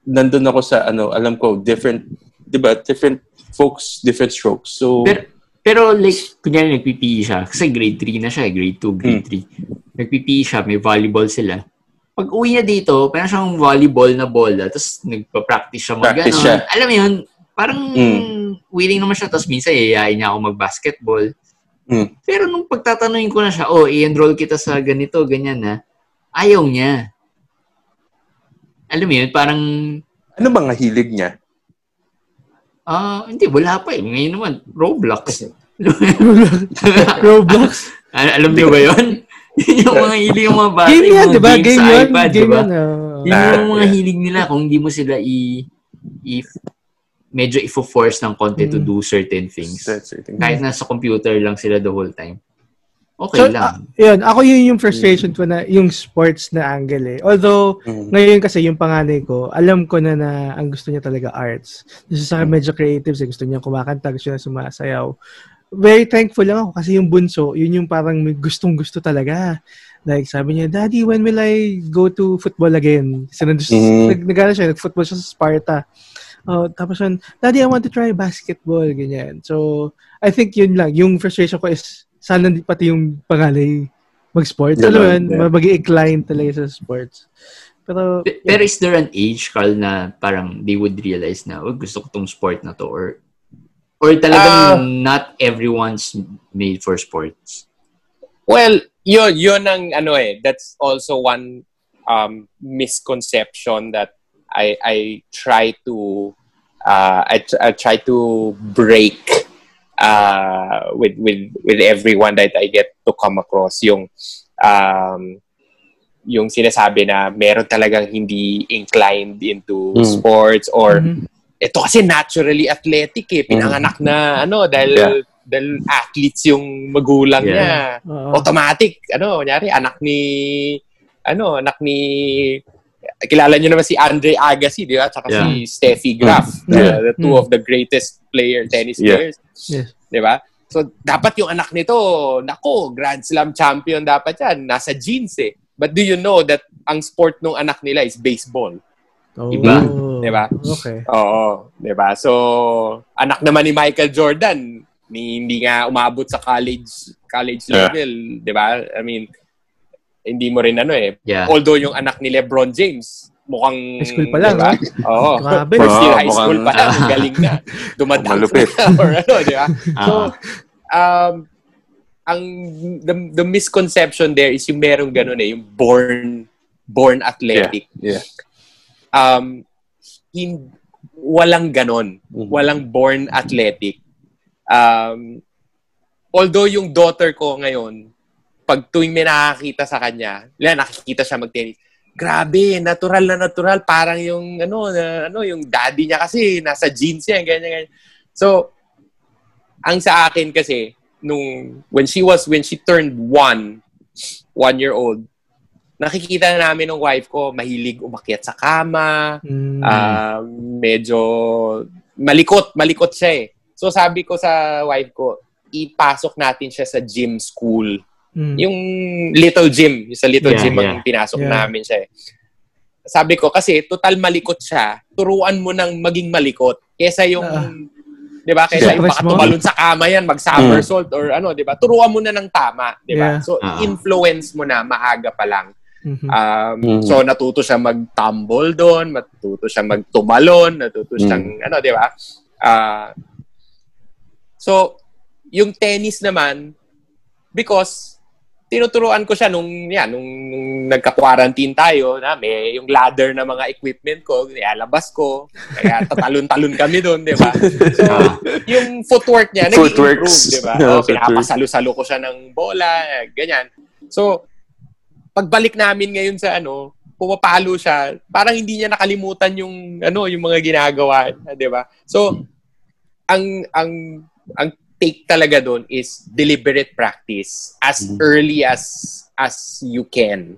nandun ako sa, ano, alam ko, different, di ba, different folks, different strokes. So, Pero, pero like, kunyari nagpipi siya, kasi grade 3 na siya, eh, grade 2, grade 3. Nagpipi siya, may volleyball sila. Pag uwi niya dito, parang siyang volleyball na bola, tapos nagpa-practice siya mag Practice siya. Alam mo yun, parang Mm. willing naman siya, tapos minsan yayain niya ako mag-basketball. Mm. Pero nung pagtatanungin ko na siya, oh, i-enroll kita sa ganito, ganyan na, ayaw niya. Alam mo yun, parang, ano mga hilig niya? ah, hindi, wala pa eh. Ngayon naman, Roblox. Roblox. Al- alam niyo ba yun? yung mga hilig yung mga bata, Game yan, di ba? Game sa yun. iPad, Game ba? yun. oo. Yun yung mga yeah. hilig nila kung hindi mo sila i, if medyo ifo-force ng konti to Mm. do certain things. It. Kahit nasa computer lang sila the whole time. Okay So, lang. ah, yun, ako yun yung frustration ko na yung sports na angle eh. Although, Mm. ngayon kasi yung panganay ko, alam ko na na ang gusto niya talaga arts. Gusto sa akin medyo creative, eh. gusto niya kumakanta, gusto niya sumasayaw. Very thankful lang ako kasi yung bunso, yun yung parang may gustong gusto talaga. Like, sabi niya, Daddy, when will I go to football again? Kasi nandun, nag, nag, siya, nag-football siya sa Sparta. Oh, tapos yun, Daddy, I want to try basketball, ganyan. So, I think yun lang. Yung frustration ko is, sana hindi pati yung pangalay mag-sports. Alam mo yun, yeah. mag-incline talaga sa sports. Pero, Pe- Pero is there an age, Carl, na parang they would realize na, oh, gusto ko tong sport na to? Or, or talagang Ah. not everyone's made for sports? Well, yun, yun ang ano eh, that's also one um, misconception that I I try to uh, I, tr- I try to break uh, with with with everyone that I get to come across yung um, yung sinasabi na meron talagang hindi inclined into Mm. sports or Mhm. ito kasi naturally athletic eh pinanganak na ano dahil Yeah. dahil athletes yung magulang Yeah. niya Oo. automatic ano kunyari anak ni ano anak ni kilala niyo naman si Andre Agassi di ba tsaka si Steffi Graf Yeah. uh, the two Mm. of the greatest player tennis Yeah. players Yes. di ba so dapat yung anak nito nako Grand Slam champion dapat yan nasa genes eh but do you know that ang sport ng anak nila is baseball Oh. Iba. Diba? Okay. Oo, 'di ba? So, anak naman ni Michael Jordan, ni hindi nga umabot sa college college Yeah. level, 'di ba? I mean, hindi mo rin ano eh. Yeah. Although yung anak ni LeBron James mukhang High school pa lang, diba? Oo. Grabe. First year Ah, high school pa lang, ang galing na. Dumadang Malupit. na or ano, 'di ba? So, Ah. um ang the, the misconception there is yung merong ganun eh, yung born born athletic. Yeah. Um in, walang ganon. Mhm. Walang born athletic. Um, although yung daughter ko ngayon, pag tuwing may nakakita sa kanya, yan, nakikita siya mag-tennis, grabe, natural na natural, parang yung, ano, na, ano, yung daddy niya kasi, nasa genes yan, ganyan, ganyan. So, ang sa akin kasi, nung, when she was, when she turned one, one year old, nakikita na namin ng wife ko, mahilig umakyat sa kama, Mm. Ah, medyo malikot, malikot siya eh. So sabi ko sa wife ko, ipasok natin siya sa gym school. Mm. Yung little gym, yung sa little Yeah, gym yeah. ang pinasok Yeah. namin siya eh. Sabi ko, kasi total malikot siya, turuan mo nang maging malikot. Kesa yung, Ah. di ba, kesa yung Stress baka mo? tumalon sa kama yan, mag-somersault or ano, di ba? Turuan mo na ng tama, di ba? Yeah. So, Ah. influence mo na maaga pa lang. Mhm. Um, Mhm. So, natuto siya mag-tumble doon, matuto siya mag-tumalon, natuto siyang, ano, di ba? Ah, so, yung tennis naman, because tinuturuan ko siya nung, yan, nung, nung nagka-quarantine tayo, na may yung ladder na mga equipment ko, nilalabas ko, kaya tatalon-talon kami doon, di ba? So, Ah. yung footwork niya, nag-improve, di ba? Yeah, Oh, pinapasalo-salo ko siya ng bola, ganyan. So, pagbalik namin ngayon sa ano, pumapalo siya, parang hindi niya nakalimutan yung ano, yung mga ginagawa, 'di ba? So ang ang ang take talaga doon is deliberate practice as Mhm. early as as you can.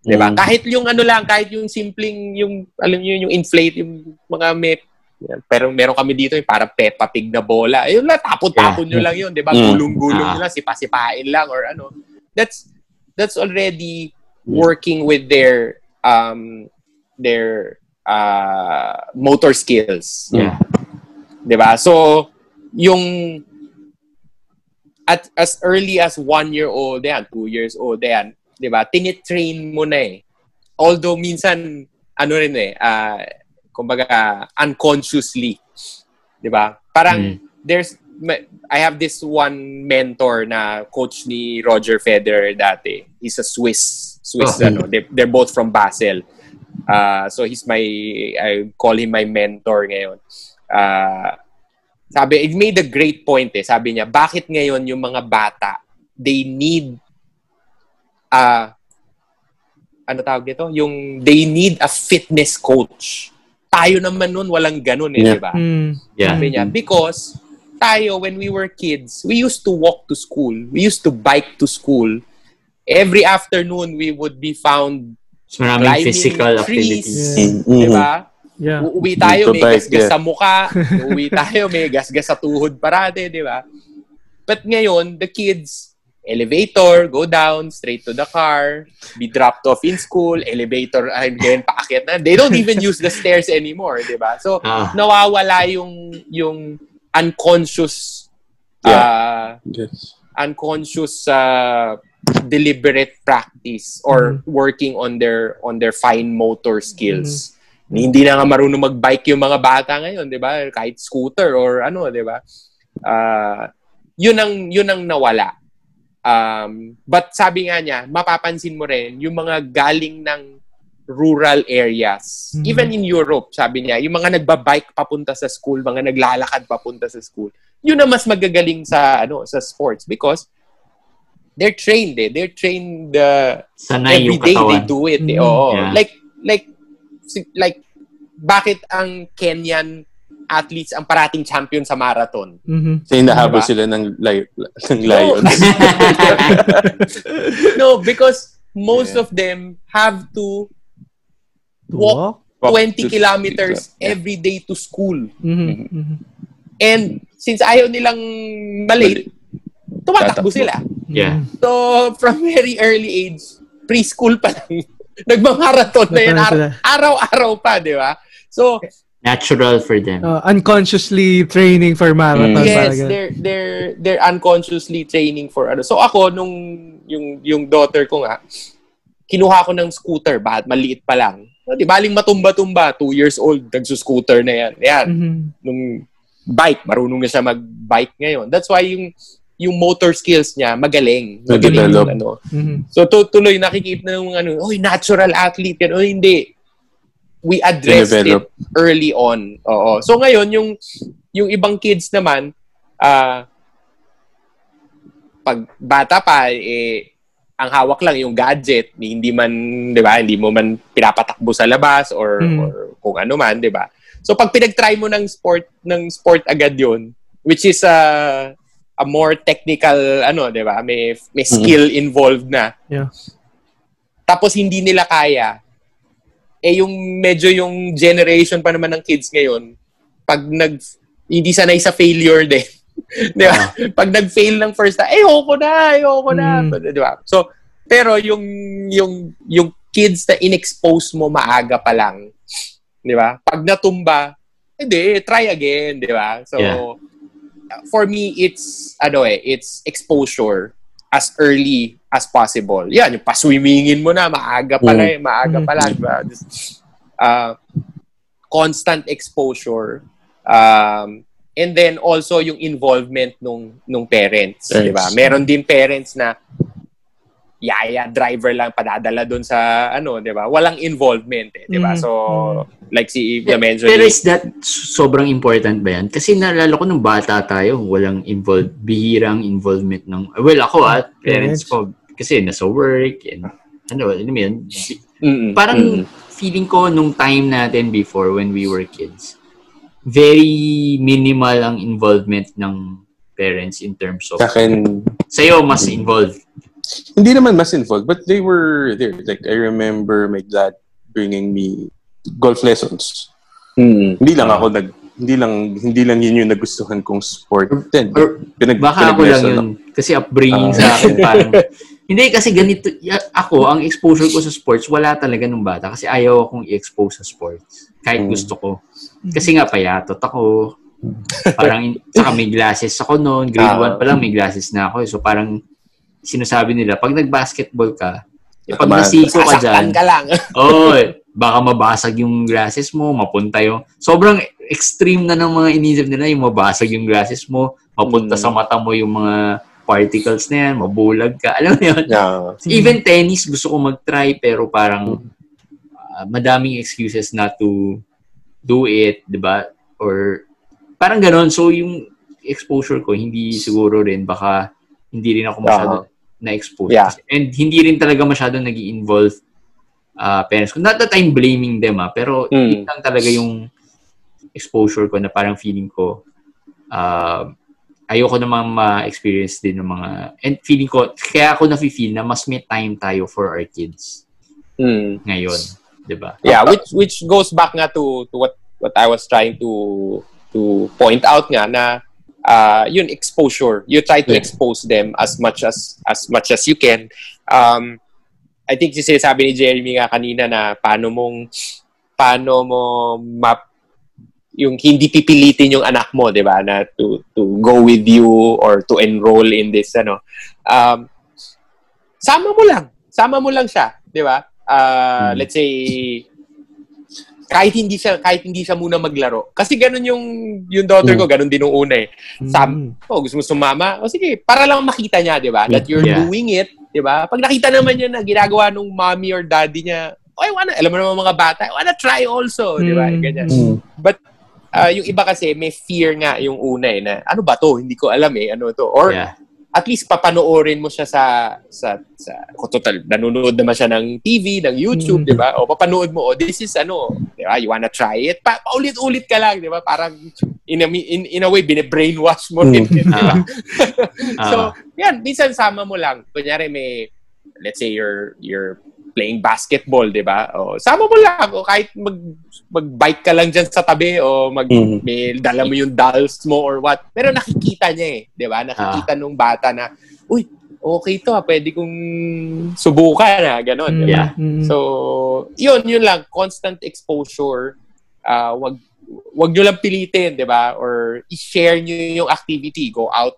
'Di ba? Mhm. Kahit yung ano lang, kahit yung simpleng yung alam niyo yung inflate yung mga may yan. pero meron kami dito yung parang Peppa Pig na bola. Ayun lang, tapon-tapon nyo lang yun, di ba? Mm. Gulong-gulong Ah. nyo lang, sipa-sipain lang or ano. That's that's already working with their um their uh motor skills. Yeah. 'Di ba? So yung at as early as one year old yan, two years old yan, 'di ba? Tinitrain mo na eh. Although minsan ano rin eh, ah kumbaga unconsciously, 'di ba? Parang there's I have this one mentor na coach ni Roger Federer dati. He's a Swiss Swiss Oh. ano. They, they're both from Basel. Uh, so he's my I call him my mentor ngayon. Uh, sabi, it made a great point eh. Sabi niya, bakit ngayon yung mga bata, they need ah, ano tawag nito? Yung they need a fitness coach. Tayo naman nun, walang ganun eh, Yeah. di ba? Mm. Yeah. Sabi niya, because tayo, when we were kids, we used to walk to school. We used to bike to school. Every afternoon, we would be found maraming climbing physical trees. activities. Yeah. Di Mhm. ba? Yeah. Uuwi tayo, may gasgas yeah. sa muka. Uuwi tayo, may gasgas sa tuhod parate, di ba? But ngayon, the kids, elevator, go down, straight to the car, be dropped off in school, elevator, ay, ganyan, paakyat na. They don't even use the stairs anymore, di ba? So, Ah, nawawala yung, yung unconscious, uh, Yes. unconscious uh, deliberate practice or working on their on their fine motor skills. Hindi na nga marunong mag-bike yung mga bata ngayon, 'di ba? Kahit scooter or ano, 'di ba? Ah, yun ang yun ang nawala. Um, but sabi nga niya, mapapansin mo rin yung mga galing ng rural areas. Mhm. Even in Europe, sabi niya, yung mga nagbabike papunta sa school, mga naglalakad papunta sa school, yun ang mas magagaling sa ano sa sports because they're trained eh. They're trained uh, sanay every day katawan. they do it. Eh. Mm. Oo. Yeah. Like like like bakit ang Kenyan athletes ang parating champion sa marathon? Mhm. Kasi hinahabol Diba? sila ng, li- ng lion. no, because most of them have to To Walk. walk? 20 kilometers Yeah. every day to school. Mhm. Mhm. And since ayaw nilang malate, tumatakbo sila. Yeah. So, from very early age, preschool pa lang, nagmamarathon na yan. Araw-araw pa, di ba? So, Natural for them. Uh, unconsciously training for marathon. Mm. yes, talaga. they're they're they're unconsciously training for ano. So ako nung yung yung daughter ko nga, kinuha ko ng scooter, bakit maliit pa lang. O, Di baling matumba-tumba, two years old, nagsuscooter na yan. Yan, Mhm. nung bike, marunong na siya mag-bike ngayon. That's why yung yung motor skills niya magaling. Magaling yung ano. Mhm. So tu- tuloy nakikita na yung ano, oy natural athlete yan. Oy hindi. We addressed Develop. it early on. Oo. So ngayon yung yung ibang kids naman ah pag bata pa eh ang hawak lang yung gadget, hindi man, 'di ba? Hindi mo man pinapatakbo sa labas or, Mm. or kung ano man, 'di ba? So pag pinag-try mo ng sport ng sport agad 'yon, which is a a more technical ano, 'di ba? May may skill involved na. Yeah. Tapos hindi nila kaya. Eh yung medyo yung generation pa naman ng kids ngayon, pag nag hindi sanay sa failure din. Di ba? Pag nag-fail ng first time, eh, ayoko na, ayoko na. Mm. Di ba? So, pero yung, yung, yung kids na in-expose mo maaga pa lang, di ba? Pag natumba, hindi, try again, di ba? So, Yeah. For me, it's, ano eh, it's exposure as early as possible. Yan, yung paswimmingin mo na, maaga pa Mm. lang, eh, maaga pa Mm. lang, di ba? Just, uh, constant exposure. Um, and then also yung involvement nung nung parents, Yes. 'di ba? Meron din parents na yaya driver lang padadala doon sa ano, 'di ba? Walang involvement eh, 'di ba? Mm. So like si Ivy mentioned, Pero is that sobrang important ba yan? Kasi naalala ko nung bata tayo, walang involved, bihirang involvement ng, well ako ah, parents ko, kasi nasa work, and ano, alam mo yun, Mm-mm. parang Mm. feeling ko nung time natin before when we were kids, very minimal ang involvement ng parents in terms of, Sa akin, sa'yo mas involved. Hindi naman mas involved, but they were there. Like, I remember my dad bringing me golf lessons. Mm. Hindi lang ako nag, hindi lang, hindi lang yun yung nagustuhan kong sport. Then, pinag, Baka ako lang yun. Kasi upbringing Ah. sa akin parang... Hindi, kasi ganito. Ako, ang exposure ko sa sports, wala talaga nung bata. Kasi ayaw akong i-expose sa sports. Kahit Mm. gusto ko. Kasi nga, payatot ako. Parang, in- saka may glasses ako noon. Grade Ah. 1 pa lang, may glasses na ako. eh. So, parang, sinasabi nila, pag nag-basketball ka, eh, pag nasiko ka dyan, ka lang. Oo, eh. baka mabasag yung glasses mo, mapunta yung... Sobrang extreme na ng mga inisip nila, yung mabasag yung glasses mo, mapunta Mm. sa mata mo yung mga particles na yan, mabulag ka. Alam mo yun? Yeah. Even tennis, gusto ko mag-try, pero parang ah, madaming excuses not to do it, di ba? Or parang ganon. So, yung exposure ko, hindi siguro rin, baka hindi rin ako masyado na expose. Yeah. And hindi rin talaga masyadong nag involve uh, parents ko. Not that I'm blaming them, ah, pero Mm. yun lang talaga yung exposure ko na parang feeling ko uh, ayoko namang ma-experience din ng mga and feeling ko kaya ako nafe-feel na mas may time tayo for our kids Mm. ngayon, 'di ba? Yeah, which which goes back nga to to what what I was trying to to point out nga na uh, yun exposure. You try to expose them as much as as much as you can. Um, I think si sinasabi ni Jeremy nga kanina na paano mong paano mo map yung hindi pipilitin yung anak mo, 'di ba, na to to go with you or to enroll in this ano. Um, sama mo lang. Sama mo lang siya, 'di ba? Uh, Hmm. let's say kahit hindi siya kahit hindi siya muna maglaro. Kasi ganun yung yung daughter ko, ganun din nung una eh. Sam, Mm. oh, gusto mo sumama? O sige, para lang makita niya, 'di ba? That you're Yeah. doing it, 'di ba? Pag nakita naman niya na ginagawa nung mommy or daddy niya, oh, I wanna, alam mo naman mga bata, I wanna try also, 'di ba? Mm. Ganyan. Mm. But ah, yung iba kasi may fear nga yung una eh na ano ba to? Hindi ko alam eh, ano to. Or Yeah. At least papanoorin mo siya sa sa sa total nanonood naman siya ng TV, ng YouTube, Mm. 'di ba? O papanood mo, oh, this is ano, 'di ba? You wanna try it? Pa paulit-ulit ka lang, 'di ba? Parang in a, in, in a way bine-brainwash mo rin, Mm. 'di ba? Ah. so, yan, minsan sama mo lang. Kunyari may let's say you're you're playing basketball, 'di ba? O sama mo lang o kahit mag mag-bike ka lang diyan sa tabi o mag Mm. may dala mo yung dolls mo or what. Pero nakikita niya eh, 'di ba? Nakikita nung bata na, uy, okay to, ah, pwede kong subukan na, ganon. Mm, di ba? Yeah. mm. So, yun, yun lang, constant exposure. ah wag wag nyo lang pilitin, 'di ba? Or i-share nyo yung activity, go out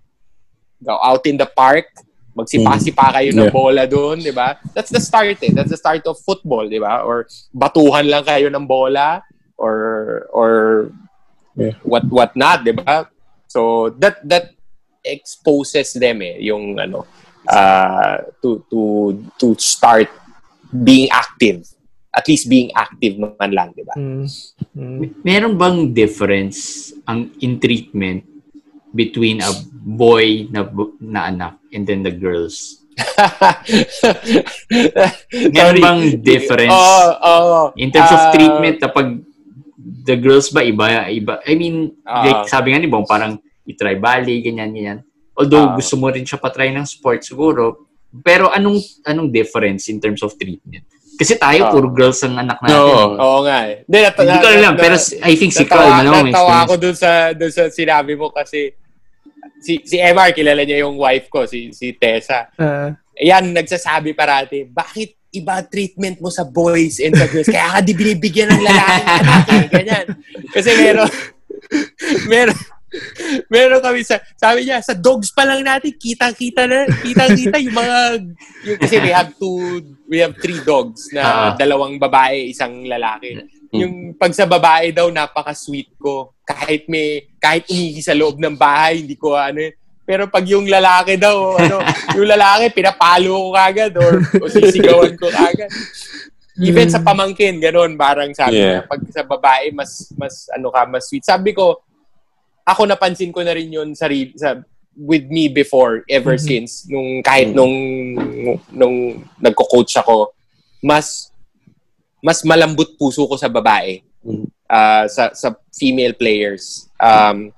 go out in the park, magsipa-sipa kayo ng Yeah. bola doon, 'di ba? That's the start eh. That's the start of football, 'di ba? Or batuhan lang kayo ng bola or or Yeah. what what not, 'di ba? So that that exposes them eh yung ano uh, to to to start being active. At least being active man lang, 'di ba? Mm. Mm. Meron bang difference ang in treatment between a boy na na anak and then the girls? Meron bang difference Oo, oo. in terms of Ah, treatment kapag the girls ba iba iba I mean Ah. like sabi nga ni Bong parang i-try ballet ganyan ganyan although Ah. gusto mo rin siya pa-try ng sport siguro pero anong anong difference in terms of treatment kasi tayo Ah. puro girls ang anak natin Oo. Oo nga eh. Hindi, nat- ko alam pero I think si Carl malamang may natawa ako dun sa, dun sa sinabi mo kasi si, si MR, kilala niya yung wife ko, si, si Tessa. Ah, Ayan, nagsasabi parati, bakit iba treatment mo sa boys and sa girls? Kaya ka di binibigyan ng lalaki. Ganyan. Kasi meron, meron, meron kami sa, sabi niya, sa dogs pa lang natin, kitang-kita na, kitang-kita yung mga, yung, kasi we have two, we have three dogs na Ah. dalawang babae, isang lalaki. Yung pag sa babae daw, napaka-sweet ko. Kahit may, kahit umihi sa loob ng bahay, hindi ko ano yun. Pero pag yung lalaki daw, ano, yung lalaki, pinapalo ko kagad or, o sisigawan ko kagad. Even sa pamangkin, ganun, parang sabi Yeah. niya, pag sa babae, mas, mas, ano ka, mas sweet. Sabi ko, ako napansin ko na rin yun sa, sa with me before, ever Mhm. since, nung, kahit Mhm. nung, nung nagko-coach ako, mas, mas malambot puso ko sa babae, ah, sa, sa female players. Um,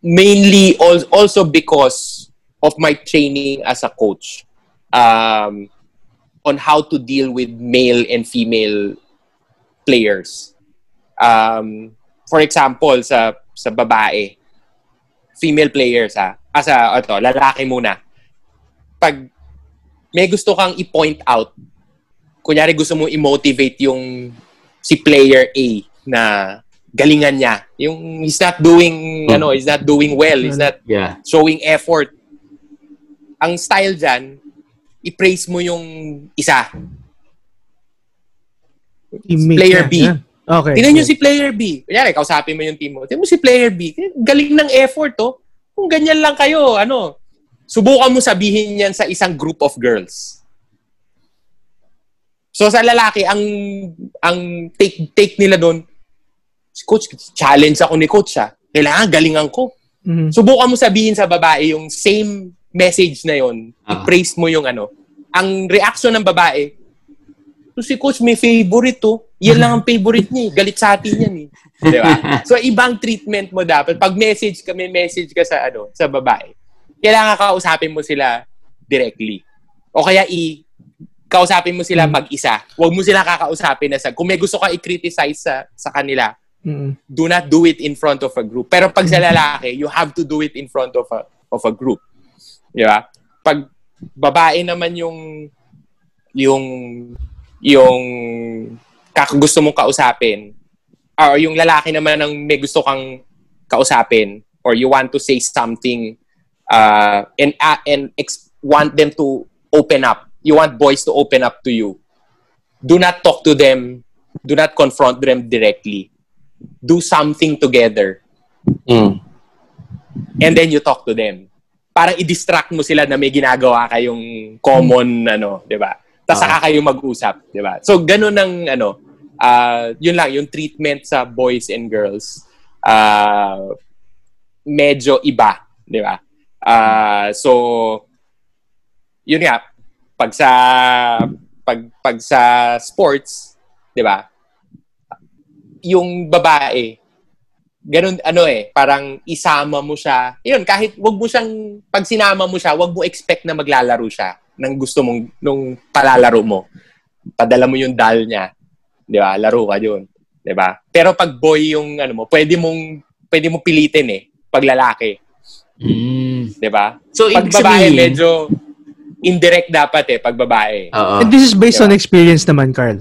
mainly al- also because of my training as a coach um, on how to deal with male and female players. Um, for example, sa sa babae, female players ha, asa ito, lalaki muna. Pag may gusto kang i-point out, kunyari gusto mo i-motivate yung si player A na galingan niya. Yung he's not doing, ano, he's not doing well, he's not Yeah. showing effort. Ang style dyan, i-praise mo yung isa. teammate Player niya. B. Yan. Okay. Tingnan nyo si player B. Kunyari, kausapin mo yung team mo. Tingnan mo si player B. Galing ng effort, oh. Kung ganyan lang kayo, ano, subukan mo sabihin yan sa isang group of girls. So sa lalaki, ang ang take take nila doon, coach, challenge ako ni coach ah. Kailangan galingan ko. Mhm. Subukan mo sabihin sa babae yung same message na yon, Ah. i-praise mo yung ano. Ang reaction ng babae, "So, si coach may favorite to. Yan lang ang favorite niya. eh. Galit sa atin yan eh. Di ba? So, ibang treatment mo dapat. Pag message ka, may message ka sa ano, sa babae. Kailangan kausapin mo sila directly. O kaya i kausapin mo sila mag-isa. Huwag mo sila kakausapin na sa kung may gusto ka i-criticize sa sa kanila, Mm. do not do it in front of a group. Pero pag sa lalaki, you have to do it in front of a of a group. Di ba? Pag babae naman yung yung yung kak gusto mong kausapin or yung lalaki naman ang may gusto kang kausapin or you want to say something uh, and uh, and ex- want them to open up. You want boys to open up to you. Do not talk to them. Do not confront them directly. Do something together Mm. and then you talk to them. Parang i-distract mo sila na may ginagawa kayong common ano, 'di ba? Tapos Ah. saka kayo mag-usap, 'di ba? So ganun ang ano, ah, yun lang yung treatment sa boys and girls. ah medyo iba, 'di ba? Ah, so yun nga pag sa pag pag sa sports, 'di ba? Yung babae, ganun ano eh, parang isama mo siya. Yun, kahit wag mo siyang, pag sinama mo siya, wag mo expect na maglalaro siya ng gusto mong, nung palalaro mo. Padala mo yung dal niya. Di ba? Laro ka yun. Di ba? Pero pag boy yung ano mo, pwede mong, pwede mo pilitin eh, pag lalaki. Mm. Di ba? So, Pag babae, sabihin, medyo indirect dapat eh, pag babae. Oo. And this is based Yeah. on experience naman, Carl.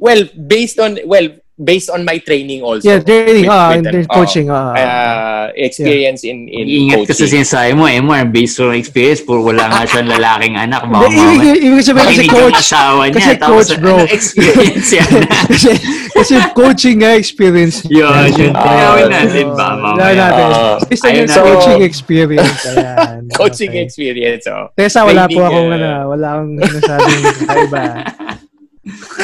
Well, based on, well, based on my training also. Yeah, training, With- ah, with and them. coaching, ah. uh, experience in in Iingat ka sa coaching. sinasabi mo, eh, mo, based on experience, puro wala nga siyang lalaking anak. Baka ibig, ibig sabihin kasi coach. asawa niya. kasi tapos, coach, bro. Ano experience yan? kasi, kasi coaching nga experience. Yun, yun. Tinawin natin ba, mamaya? natin. Ah. Based on your na. coaching experience. Ayan. coaching Okay. experience. Oh. Tessa, wala Training, po akong, uh, ano, wala akong sinasabing kakaiba.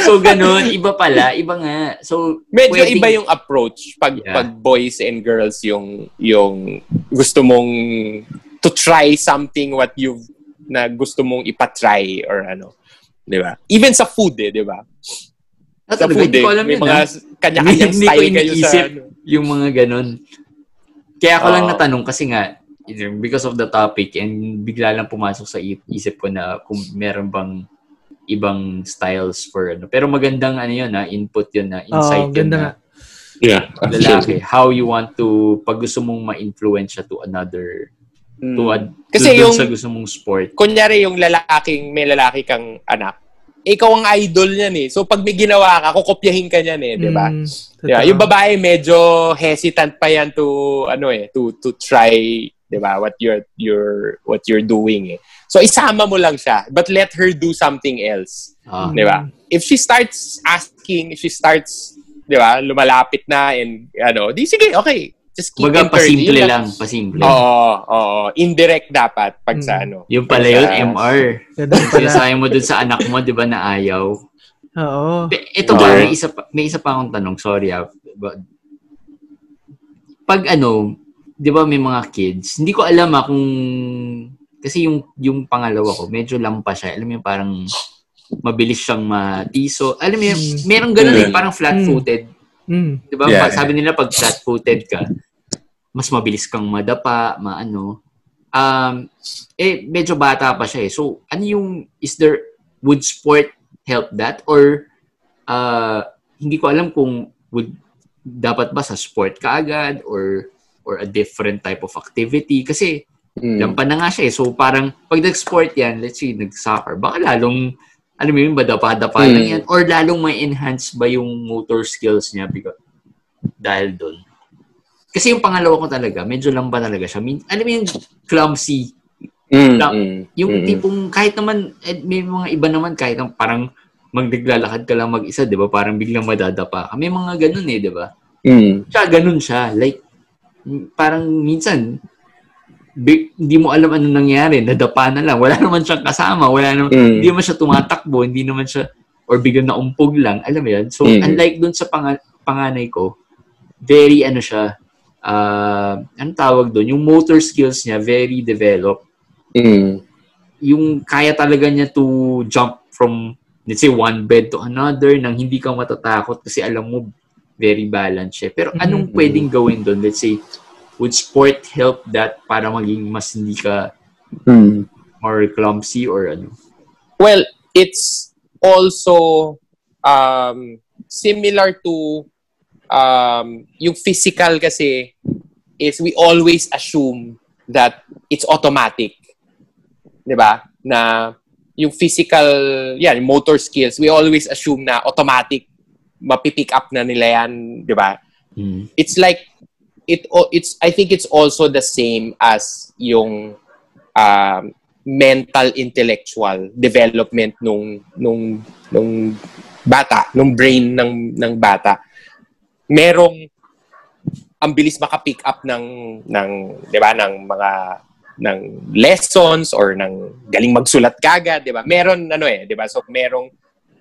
So, ganun. Iba pala. Iba nga. So, Medyo pwedeng- iba yung approach pag Yeah. pag boys and girls yung yung gusto mong to try something what you na gusto mong ipatry or ano. 'Di ba? Even sa food eh, 'di ba? Ah, Sa food eh. May mga ah. kanya-kanyang Hindi ko style kayo sa ano. yung mga ganun. Kaya ako lang Oo. natanong kasi nga, because of the topic and bigla lang pumasok sa isip ko na kung meron bang ibang styles for ano. Pero magandang ano yun na input yun na insight Oo, yun ganda na nga. Yeah. lalaki. How you want to, pag gusto mong ma-influence siya to another, Mm. to, ad, Kasi to yung- sa gusto mong sport. kunyari yung lalaking, may lalaki kang anak, ikaw ang idol niyan eh. So pag may ginawa ka, kukopyahin ka niyan eh, 'di ba? Mm, Yeah, yung babae medyo hesitant pa yan to ano eh, to to try, 'di ba, what you're you're what you're doing eh. So isama mo lang siya, but let her do something else, Ah. 'di ba? If she starts asking, if she starts, 'di ba, lumalapit na and ano, di sige, okay. Just keep Baga, pasimple Yun lang. Pasimple. Oo, oo, indirect dapat pag sa Mm. ano. Yung pala yun, sa- MR. Sinasabi mo dun sa anak mo, di ba, na ayaw. Oo. Ito ba, may isa, pa, may isa pa akong tanong. Sorry ah. But, pag ano, di ba may mga kids, hindi ko alam ah kung, kasi yung, yung pangalawa ko, medyo lampa siya. Alam mo yung parang mabilis siyang matiso. Alam mo yung, Mm. merong ganun eh, Mm. parang flat-footed. Mm. Di ba? Yeah. Sabi nila pag flat-footed ka, mas mabilis kang madapa, maano. Um, eh, medyo bata pa siya eh. So, ano yung, is there, would sport help that? Or, uh, hindi ko alam kung would, dapat ba sa sport ka agad or or a different type of activity kasi Mm. lampan na nga siya eh. So parang pag nag-sport yan, let's say nag-soccer, baka lalong alam mo yun, badapa-dapa Mm. lang yan or lalong may enhance ba yung motor skills niya because dahil doon. Kasi yung pangalawa ko talaga, medyo lamba talaga siya. Min, alam mo yung clumsy. Mm, Lang- mm, Yung mm. tipong kahit naman, eh, may mga iba naman kahit ang parang magdaglalakad ka lang mag-isa, di ba? Parang biglang madadapa ka. May mga ganun eh, di ba? Mm. siya, ganun siya. Like, parang minsan, hindi mo alam ano nangyari. Nadapa na lang. Wala naman siyang kasama. Wala naman, Mm. hindi naman siya tumatakbo. Hindi naman siya, or biglang naumpog lang. Alam mo yan? So, Mm. unlike dun sa panga- panganay ko, very ano siya, uh, ano tawag doon? Yung motor skills niya, very developed. Mm. yung kaya talaga niya to jump from let's say one bed to another nang hindi ka matatakot kasi alam mo very balanced siya. Pero anong Mhm. pwedeng gawin doon? Let's say, would sport help that para maging mas hindi ka Mm. more clumsy or ano? Well, it's also um, similar to um, yung physical kasi is we always assume that it's automatic. 'Di ba? Na yung physical, yung motor skills, we always assume na automatic mapipick up na nila yan, 'di ba? Mm. it's like it it's I think it's also the same as yung um, mental intellectual development nung nung nung bata, nung brain ng ng bata. Merong ang bilis maka-pick up ng ng 'di ba ng mga ng lessons or ng galing magsulat kagad, 'di ba? Meron ano eh, 'di ba? So merong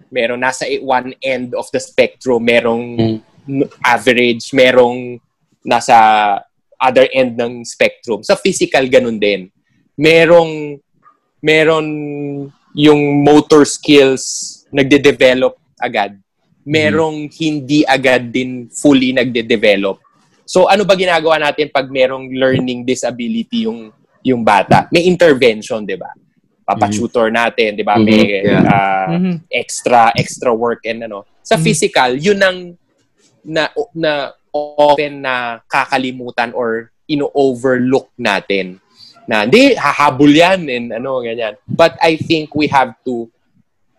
merong nasa one end of the spectrum, merong n- average, merong nasa other end ng spectrum. Sa physical, ganun din. Merong, meron yung motor skills nagde-develop agad. Merong hindi agad din fully nagde-develop. So ano ba ginagawa natin pag merong learning disability yung yung bata? May intervention, 'di ba? Papa-tutor natin, 'di ba? May Mhm, yeah. ah, Mhm. extra extra work and ano. Sa Mhm. physical, yun ang na na often na kakalimutan or ino-overlook natin. Na hindi hahabol yan and ano ganyan. But I think we have to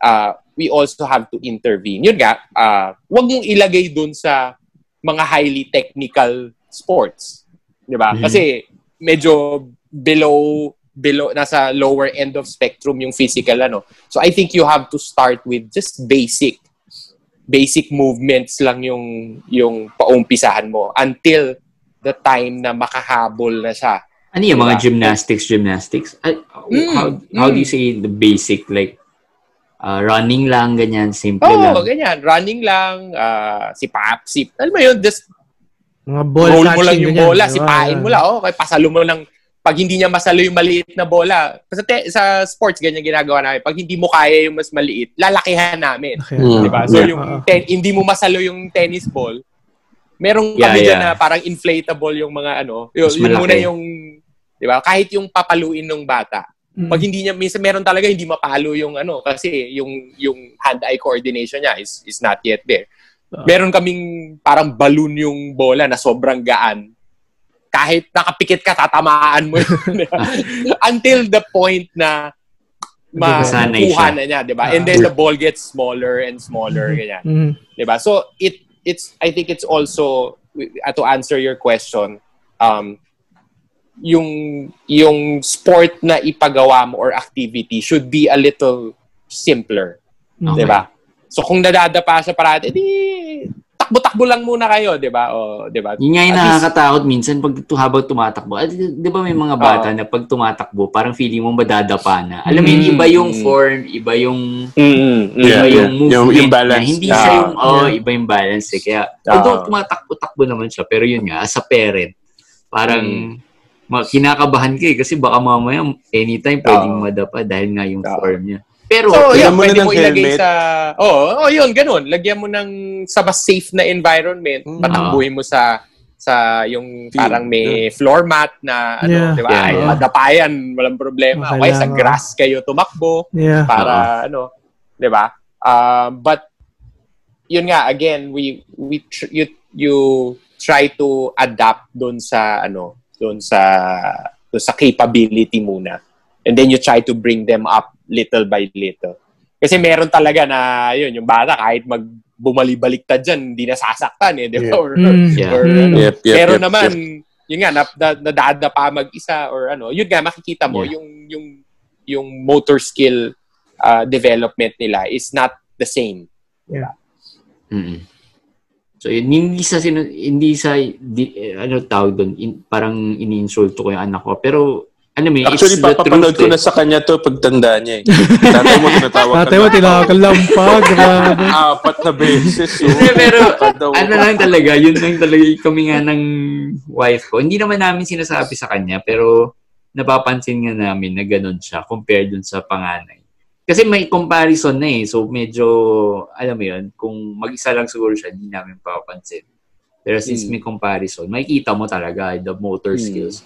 uh, we also have to intervene. Yun nga, uh, wag mong ilagay dun sa mga highly technical sports. 'Di ba? Mhm. Kasi medyo below below nasa lower end of spectrum yung physical ano. So I think you have to start with just basic basic movements lang yung yung paumpisahan mo until the time na makahabol na siya. Ano yung mga Diba? gymnastics, gymnastics? Ay, Mm, how, how do you mm. say the basic? Like, uh, running lang, ganyan, simple Oo, lang. oh, ganyan. Running lang, ah, si pap, si, alam mo yun, just Mga ball roll mo lang yung ganyan. bola, Diba? sipain mo lang. Oh, kaya pasalo mo lang. Pag hindi niya masalo yung maliit na bola, sa, te- sa sports, ganyan ginagawa namin. Pag hindi mo kaya yung mas maliit, lalakihan namin. Okay. Mm. Di ba? So, Yeah. yung ten- hindi mo masalo yung tennis ball, merong Yeah, kami dyan yeah. na parang inflatable yung mga ano. Yun, Mas yun malaki. muna yung, di ba? Kahit yung papaluin ng bata. Mm. Pag hindi niya, minsan meron talaga hindi mapalo yung ano, kasi yung, yung hand-eye coordination niya is, is not yet there. Ah. Meron kaming parang balloon yung bola na sobrang gaan. Kahit nakapikit ka, tatamaan mo yun. Until the point na makuha na niya, 'di ba? Ah. And then the ball gets smaller and smaller ganyan. Mhm. 'Di ba? So it it's I think it's also uh, to answer your question um yung yung sport na ipagawa mo or activity should be a little simpler, Mhm. 'di ba? So kung nadadapa siya parati, di takbo-takbo lang muna kayo, 'di ba? O 'di ba? Yun nga yung At least- nakakatakot minsan pag habang tumatakbo. Ah, Di, ba may mga bata Oo. na pag tumatakbo, parang feeling mo madadapa na. Alam mo Mm. iba yung form, iba yung Mm-mm. iba Yeah, yung yeah. movement Yung- yung balance. Hindi Ah. siya yung, oh, Yeah. iba yung balance eh. Kaya, Ah. although tumatakbo-takbo naman siya, pero yun nga, as a parent, parang Mm. ma- kinakabahan ka eh, kasi baka mamaya anytime pwedeng Ah. madapa dahil nga yung Ah. form niya. Pero, So, yeah, mo pwede mo ilagay helmet. sa... Oo, oh, yun, ganun. Lagyan mo ng sa mas safe na environment. Mm. Patakbuhin mo sa sa yung parang may floor mat na ano, Yeah. di ba? Yeah, Ay, yeah. madapayan, walang problema. Okay Okay, sa grass kayo tumakbo Yeah. para ano, di ba? Um, but yun nga again, we we tr- you you try to adapt doon sa ano, doon sa doon sa capability muna. And then you try to bring them up little by little. Kasi meron talaga na yun, yung bata kahit mag bumali-baliktad dyan, hindi nasasaktan eh, di ba? Yeah. Or, Mm. Yeah. or Mm. ano. Yep, yep, Pero yep, naman, yep. yun nga, na, na, nadada pa mag-isa or ano, yun nga, makikita mo, Yeah. yung, yung, yung motor skill uh, development nila is not the same. Mm. So yun, hindi sa sino, hindi sa di, eh, ano tawag doon, in- parang iniinsulto ko yung anak ko. Pero ano mo, Actually, papapanood ko na eh. sa kanya to pagtanda niya eh. Tatay mo tinatawag ka Tatay mo, na. tinawag ka. Grabe. Apat na beses. Oh. Hindi, pero ano lang talaga, yun lang talaga kami nga ng wife ko. Hindi naman namin sinasabi sa kanya, pero napapansin nga namin na ganun siya compared dun sa panganay. Kasi may comparison na eh. So medyo, alam mo yun, kung mag-isa lang siguro siya, hindi namin papansin. Pero since Mm. may comparison, makikita mo talaga the motor Mm. skills.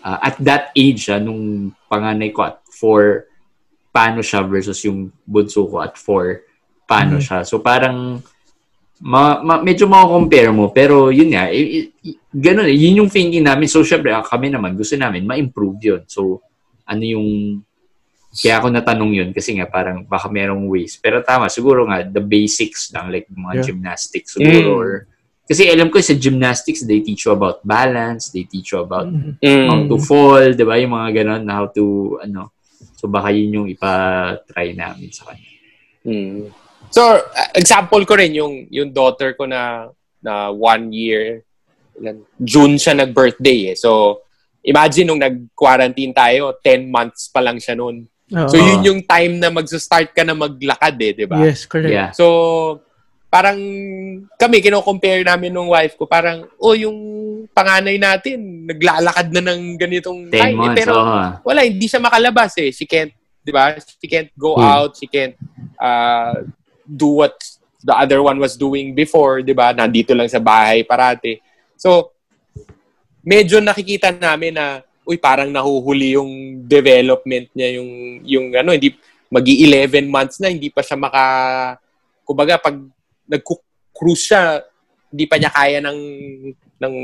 Uh, at that age, ah, nung panganay ko at 4, paano siya versus yung bunso ko at 4, paano Mm. siya. So parang, ma, ma, medyo makakompare mo. Pero yun nga, i, i, ganun eh. Yun yung thinking namin. So syempre, ah, kami naman, gusto namin ma-improve yun. So, ano yung kaya ako natanong yun kasi nga parang baka merong ways. Pero tama, siguro nga the basics lang like mga Yeah. gymnastics siguro Mm. or kasi alam ko sa gymnastics they teach you about balance, they teach you about Mhm. how Mm. to fall, 'di ba? Yung mga ganun na how to ano. So baka yun yung ipa-try namin sa kanya. Mm. So, uh, example ko rin yung yung daughter ko na na one year June siya nag-birthday eh. So, imagine nung nag-quarantine tayo, 10 months pa lang siya noon. Oo. So, yun yung time na magsa-start ka na maglakad eh, di ba? Yes, correct. Yeah. So, parang kami, kino-compare namin nung wife ko, parang, oh, yung panganay natin, naglalakad na ng ganitong 10 time. Eh, months. pero oo. ah. wala, hindi siya makalabas eh. She can't, di ba? She can't go Hmm. out. She can't uh, do what the other one was doing before, di ba? Nandito lang sa bahay parati. So, medyo nakikita namin na, uy, parang nahuhuli yung development niya, yung, yung ano, hindi, magi 11 months na, hindi pa siya maka, kumbaga, pag nag-cruise siya, hindi pa niya kaya ng, ng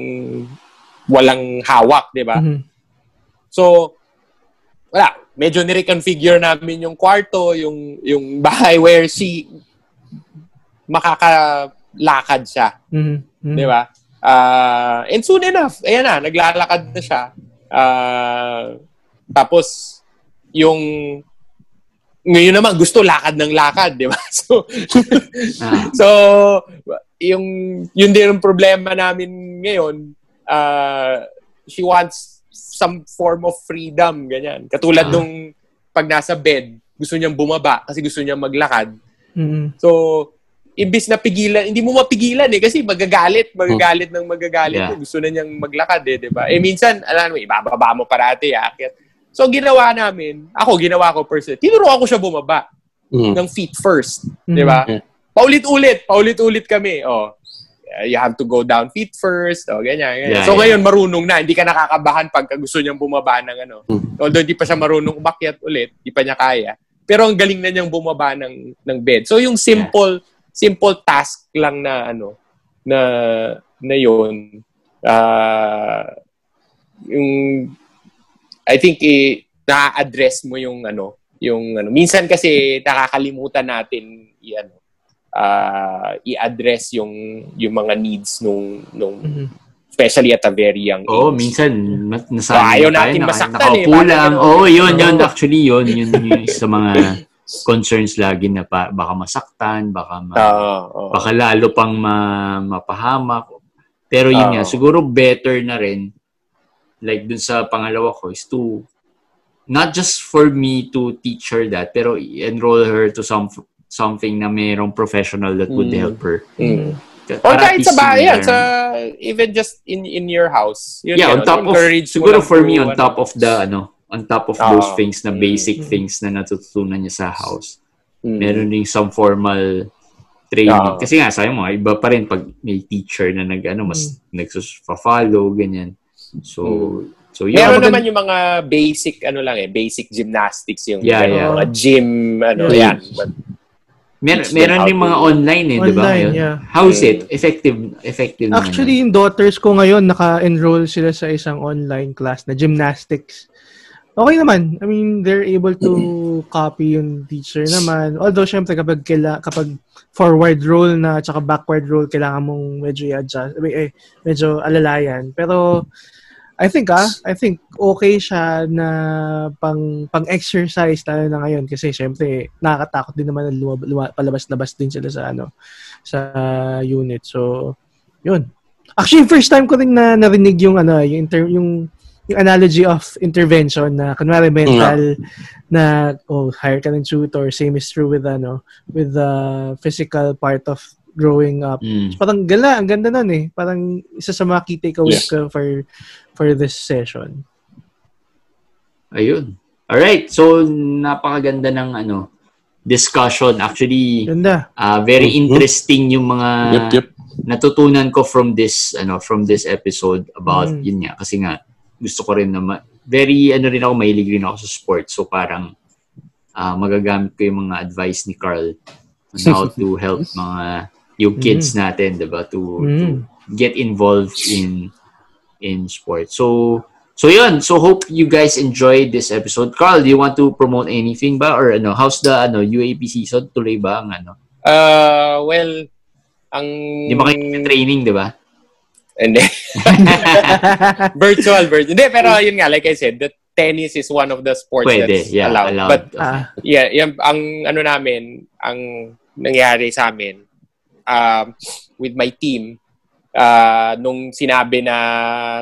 walang hawak, di ba? Mhm. So, wala. Medyo nireconfigure namin yung kwarto, yung, yung bahay where she makakalakad siya. Mhm. Mhm. Di ba? Ah, and soon enough, ayan na, naglalakad na siya. Ah, tapos, yung ngayon naman gusto lakad ng lakad, di ba? So, Ah. so yung yun din ang problema namin ngayon. Uh, she wants some form of freedom, ganyan. Katulad Ah. nung pag nasa bed, gusto niyang bumaba kasi gusto niyang maglakad. Mhm. So, imbis na pigilan, hindi mo mapigilan eh kasi magagalit, magagalit ng magagalit. Yeah. eh. Gusto na niyang maglakad eh, di ba? Eh minsan, alam mo, ibababa mo parati, aakyat. So, ginawa namin, ako, ginawa ko personally, tinuruan ko siya bumaba Mm. ng feet first. Mhm. Di ba? Yeah. Paulit-ulit, paulit-ulit kami. Oh, you have to go down feet first. Oh, ganyan, ganyan. Yeah, so yeah. ngayon marunong na, hindi ka nakakabahan pagka gusto niyang bumaba ng ano. Mm. Although hindi pa siya marunong umakyat ulit, hindi pa niya kaya. Pero ang galing na niyang bumaba ng ng bed. So yung simple simple task lang na ano na na yun ah yung I think eh, na-address mo yung ano yung ano minsan kasi nakakalimutan natin i ano ah, i-address yung yung mga needs nung nung Mhm. especially at a very young age. Oo, minsan mas So, ayaw tayo natin na masaktan eh, lang. Oo, yun, yun. Actually, yun. Yun yung isa sa mga concerns lagi na pa, baka masaktan, baka ma, Oo, oo. baka lalo pang ma, mapahamak. Pero yun Oo. nga, siguro better na rin, like dun sa pangalawa ko, is to, not just for me to teach her that, pero enroll her to some something na mayroong professional that would Mm. help her. Mm. Para Or at kahit sa bahay, yan, sa, even just in in your house. Yun, yeah, yun, on top of, siguro for me, on ano, top of the, ano, on top of Ah, those things na mm, basic mm. things na natutunan niya sa house, mm. meron din some formal training. Ah. Kasi nga, sabi mo, iba pa rin pag may teacher na nag, ano, mas nagsus-follow, ganyan. So, so yun. Meron naman yung mga basic, ano lang eh, basic gymnastics, yung Yeah, ano, yeah. mga gym, ano, Yeah. yan. But, Mer- meron din mga online eh, di ba? Yeah. How's Mm. it? Effective, effective naman Actually, yun. yung daughters ko ngayon, naka-enroll sila sa isang online class na gymnastics. Okay naman. I mean, they're able to copy yung teacher naman. Although, syempre, kapag, kaila, kapag forward roll na tsaka backward roll, kailangan mong medyo i-adjust. Eh, medyo alalayan. Pero, I think ah, I think okay siya na pang pang exercise lalo na ngayon kasi syempre nakakatakot din naman na luma, luma, palabas-labas din sila sa ano sa unit. So, yun. Actually, first time ko rin na narinig yung ano, yung inter, yung yung analogy of intervention na kunwari mental na oh hire ka ng tutor same is true with ano with the physical part of growing up Mm. parang gala, ang ganda nun eh. Parang isa sa mga key takeaways ko for for this session. Ayun. Alright, so napakaganda ng ano discussion. Actually, Ganda. uh, very Mhm. interesting yung mga Yep, yep. natutunan ko from this ano from this episode about Mm. yun nga kasi nga gusto ko rin na ma- very ano rin ako mahilig rin ako sa sports so parang ah, magagamit ko yung mga advice ni Carl on how to help mga yung kids natin diba to, to Mm. get involved in in sports so so yun so hope you guys enjoyed this episode Carl do you want to promote anything ba or ano how's the ano UAP season tuloy ba ang ano Uh, well, ang... di ba kayo training di ba Hindi. virtual, virtual. Hindi, pero yun nga, like I said, the tennis is one of the sports Pwede, that's yeah, allowed. allowed. But Ah, yeah, yung, ang ano namin, ang nangyari sa amin, um, with my team, uh, nung sinabi na,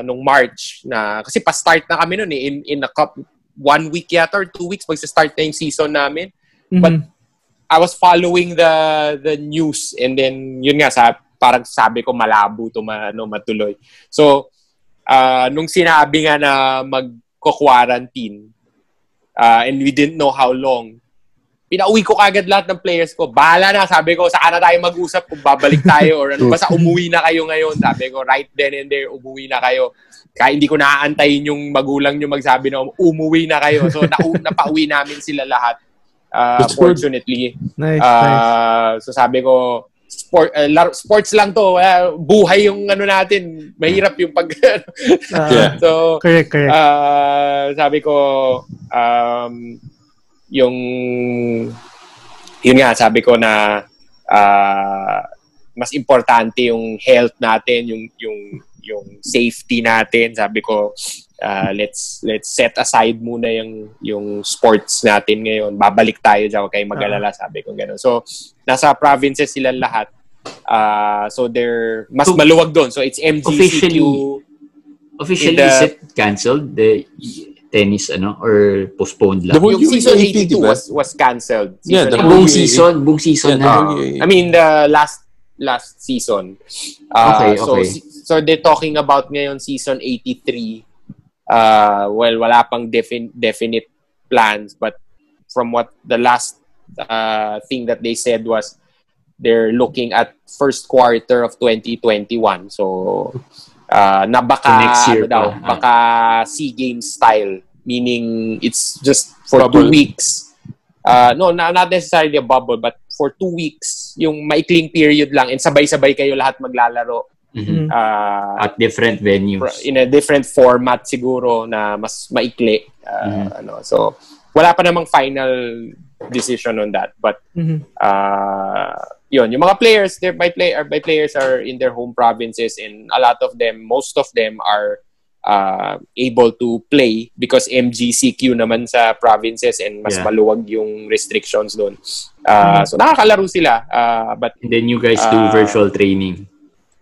nung March, na, kasi pa-start na kami nun eh, in, in a cup, one week yata or two weeks, magsa-start na yung season namin. But mhm. I was following the the news and then yun nga sa parang sabi ko malabo to ma, ano, matuloy. So uh, nung sinabi nga na magko-quarantine uh, and we didn't know how long pinauwi ko kagad lahat ng players ko. Bahala na, sabi ko, saan na tayo mag-usap kung babalik tayo or ano. Basta umuwi na kayo ngayon. Sabi ko, right then and there, umuwi na kayo. Kaya hindi ko naaantayin yung magulang nyo magsabi na umuwi na kayo. So, na napauwi namin sila lahat. Uh, That's good. fortunately. Nice, nice. Ah, so sabi ko, sport, uh, laro, sports lang to. Uh, buhay yung ano natin. Mahirap yung pag... Ah, Yeah. so, Correct, correct. ah, sabi ko, um, yung... Yun nga, sabi ko na ah, mas importante yung health natin, yung yung yung safety natin. Sabi ko, ah, let's let's set aside muna yung yung sports natin ngayon. Babalik tayo diyan, kay mag-alala, sabi ko gano'n. So, nasa provinces sila lahat. Ah, so they're mas So, maluwag doon. So it's MGCQ. officially- Officially, the- is it canceled? The tennis, ano? Or postponed lang? The whole yung season UAP, 82 diba? was was canceled. Yeah, the whole buong season, buong season Yeah, na. Uh, I mean the last last season. Uh, Okay, So okay. si- so they're talking about ngayon season 83. Uh well wala pang defin- definite plans but from what the last uh thing that they said was they're looking at first quarter of 2021. So uh na baka So next year ano daw, pa. baka SEA Games style meaning it's just for Bubble. two weeks. Uh, no, na- not necessarily a bubble, but for two weeks, yung maikling period lang, and sabay-sabay kayo lahat maglalaro Mhm. Mm. uh, At different venues. in a different format siguro na mas maikli. Uh, Mhm. ano, so, wala pa namang final decision on that. But, Mhm. uh, yun, yung mga players, they're by, play, by players are in their home provinces and a lot of them, most of them are uh, able to play because MGCQ naman sa provinces and mas Yeah. maluwag yung restrictions doon. Uh, So nakakalaro sila uh, but And then you guys do Ah. virtual training.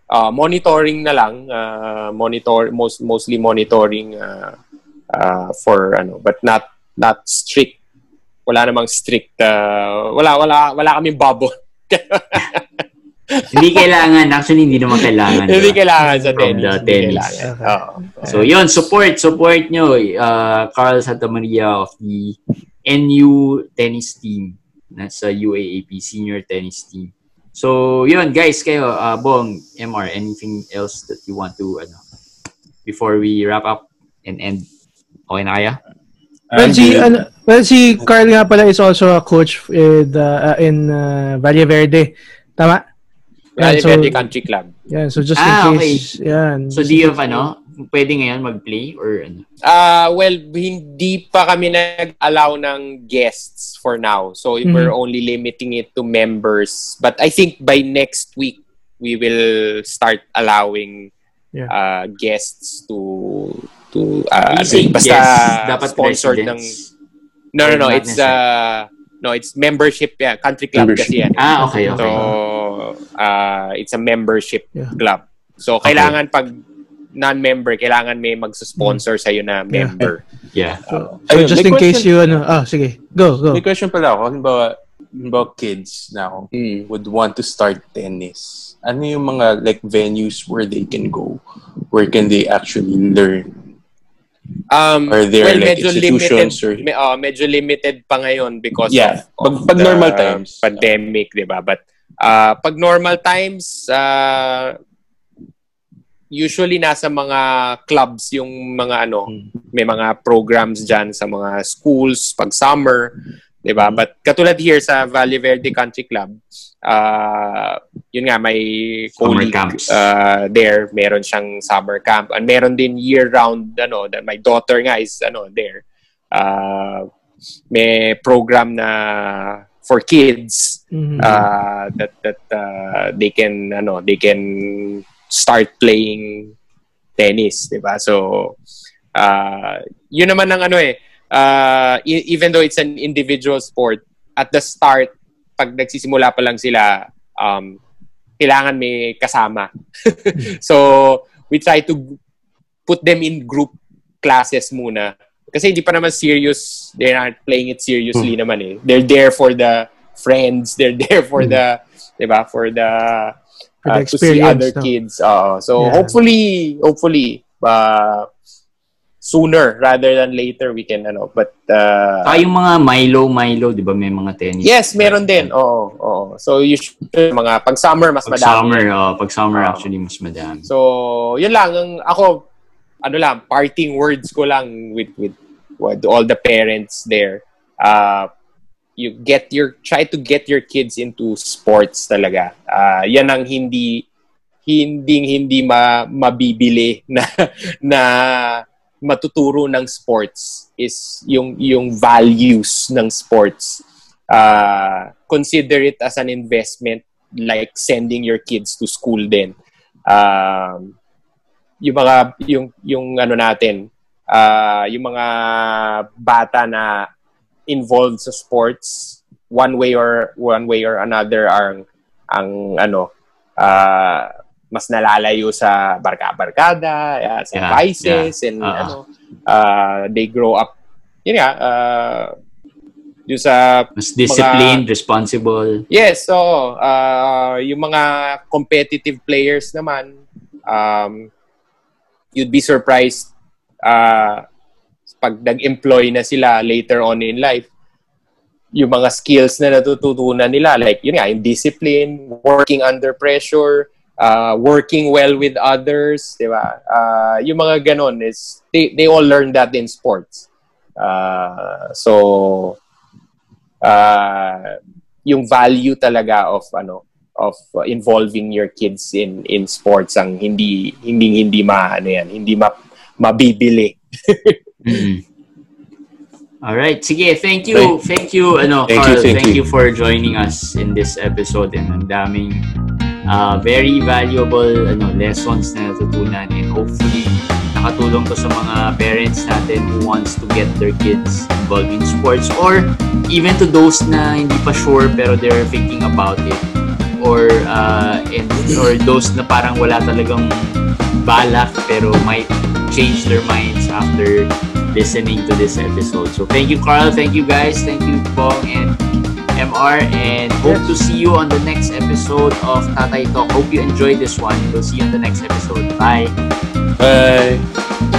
uh, monitoring na lang uh, monitor most mostly monitoring uh, uh, for ano but not not strict wala namang strict uh, wala wala wala kaming bubble hindi kailangan. Actually, hindi naman kailangan. hindi diba? kailangan sa From tennis the hindi tennis. kailangan. Okay. So, yun. Support. Support nyo. Uh, Carl Santa Maria of the NU tennis team. Nasa UAAP senior tennis team. So, yun. Guys, kayo, uh, Bong, MR, anything else that you want to, ano, before we wrap up and end? Okay na kaya? Well, I'm si, ano, well, si Carl nga pala is also a coach with, uh, uh, in uh, Valle Verde. Tama? Valley so, Verde Country Club yan, so just Ah, in case, yan. So, do you have, ano, pwede ngayon mag-play or ano? Ah, well, hindi pa kami nag-allow ng guests for now. So Mhm. we're only limiting it to members. But I think by next week we will start allowing Yeah. uh, guests to to uh, say ano, basta guests, dapat sponsored ng residents. No, no, no, not it's uh no, it's membership yeah, country club Membership. kasi yan. Ah, okay, okay. So uh, it's a membership Yeah. club. So kailangan pag non-member, kailangan may magsusponsor sa'yo na member. yeah. So, so Ayun, just may in case question- you, ano, ah, sige, go, go. May question pala ako. Halimbawa, halimbawa kids now Mm. would want to start tennis. Ano yung mga like venues where they can go? Where can they actually learn Um, Are there well, like medyo institutions limited, or- me, oh, medyo limited pa ngayon because Yeah, of, pag- pag the normal times. pandemic, 'di ba? But uh, pag normal times, uh, usually nasa mga clubs yung mga ano, Hmm. may mga programs diyan sa mga schools pag summer, 'di ba? Hmm. But katulad here sa Valle Verde Country Club, uh, yun nga may Summer colleague uh, there, meron siyang summer camp and meron din year-round ano, that my daughter nga is ano there. Uh, may program na for kids Mhm. uh, that that uh, they can ano they can start playing tennis, 'di ba? So uh, yun naman ang ano eh uh, e- even though it's an individual sport at the start pag nagsisimula pa lang sila um kailangan may kasama. so we try to put them in group classes muna. Kasi hindi pa naman serious, they're not playing it seriously naman eh. They're there for the friends, they're there for the, 'di ba, for the For the uh, to see other no? kids. Oo. so Yeah. hopefully, hopefully uh, sooner rather than later we can ano, but uh, Saka yung mga Milo, Milo, di ba may mga tennis? yes, meron din. Oo, oo. So usually mga pag summer mas Pag madami. summer, oh, pag summer actually mas madami. So, yun lang ang ako ano lang, parting words ko lang with with with all the parents there. Uh you get your try to get your kids into sports talaga. Uh yan ang hindi hindi hindi ma, mabibili na na matuturo ng sports is yung yung values ng sports. Uh consider it as an investment like sending your kids to school din. Um yung mga yung yung ano natin uh, yung mga bata na involved sa sports one way or one way or another ang ang ano uh, mas nalalayo sa barka-barkada yeah, sa Yeah, vices and Uh-uh. ano uh, they grow up yun nga uh, yung sa Mas disciplined, responsible. Yes, so uh, yung mga competitive players naman, um, you'd be surprised uh, pag nag-employ na sila later on in life, yung mga skills na natututunan nila, like yun nga, yung discipline, working under pressure, uh, working well with others, di ba? Uh, yung mga ganon is, they, they all learn that in sports. Uh, so, uh, yung value talaga of ano of uh, involving your kids in in sports ang hindi hindi hindi ma ano yan hindi ma, mabibili Mm. All right. Sige, thank you. Thank you, ano, Thank Carl. you, thank thank you. you. for joining us in this episode and ang daming uh, very valuable ano lessons na natutunan and hopefully nakatulong to sa mga parents natin who wants to get their kids involved in sports or even to those na hindi pa sure pero they're thinking about it or uh, and, or those na parang wala talagang balak pero might change their minds after listening to this episode. So thank you, Carl. Thank you, guys. Thank you, Pong and MR. And hope to see you on the next episode of Tatay Talk. Hope you enjoyed this one. We'll see you on the next episode. Bye. Bye.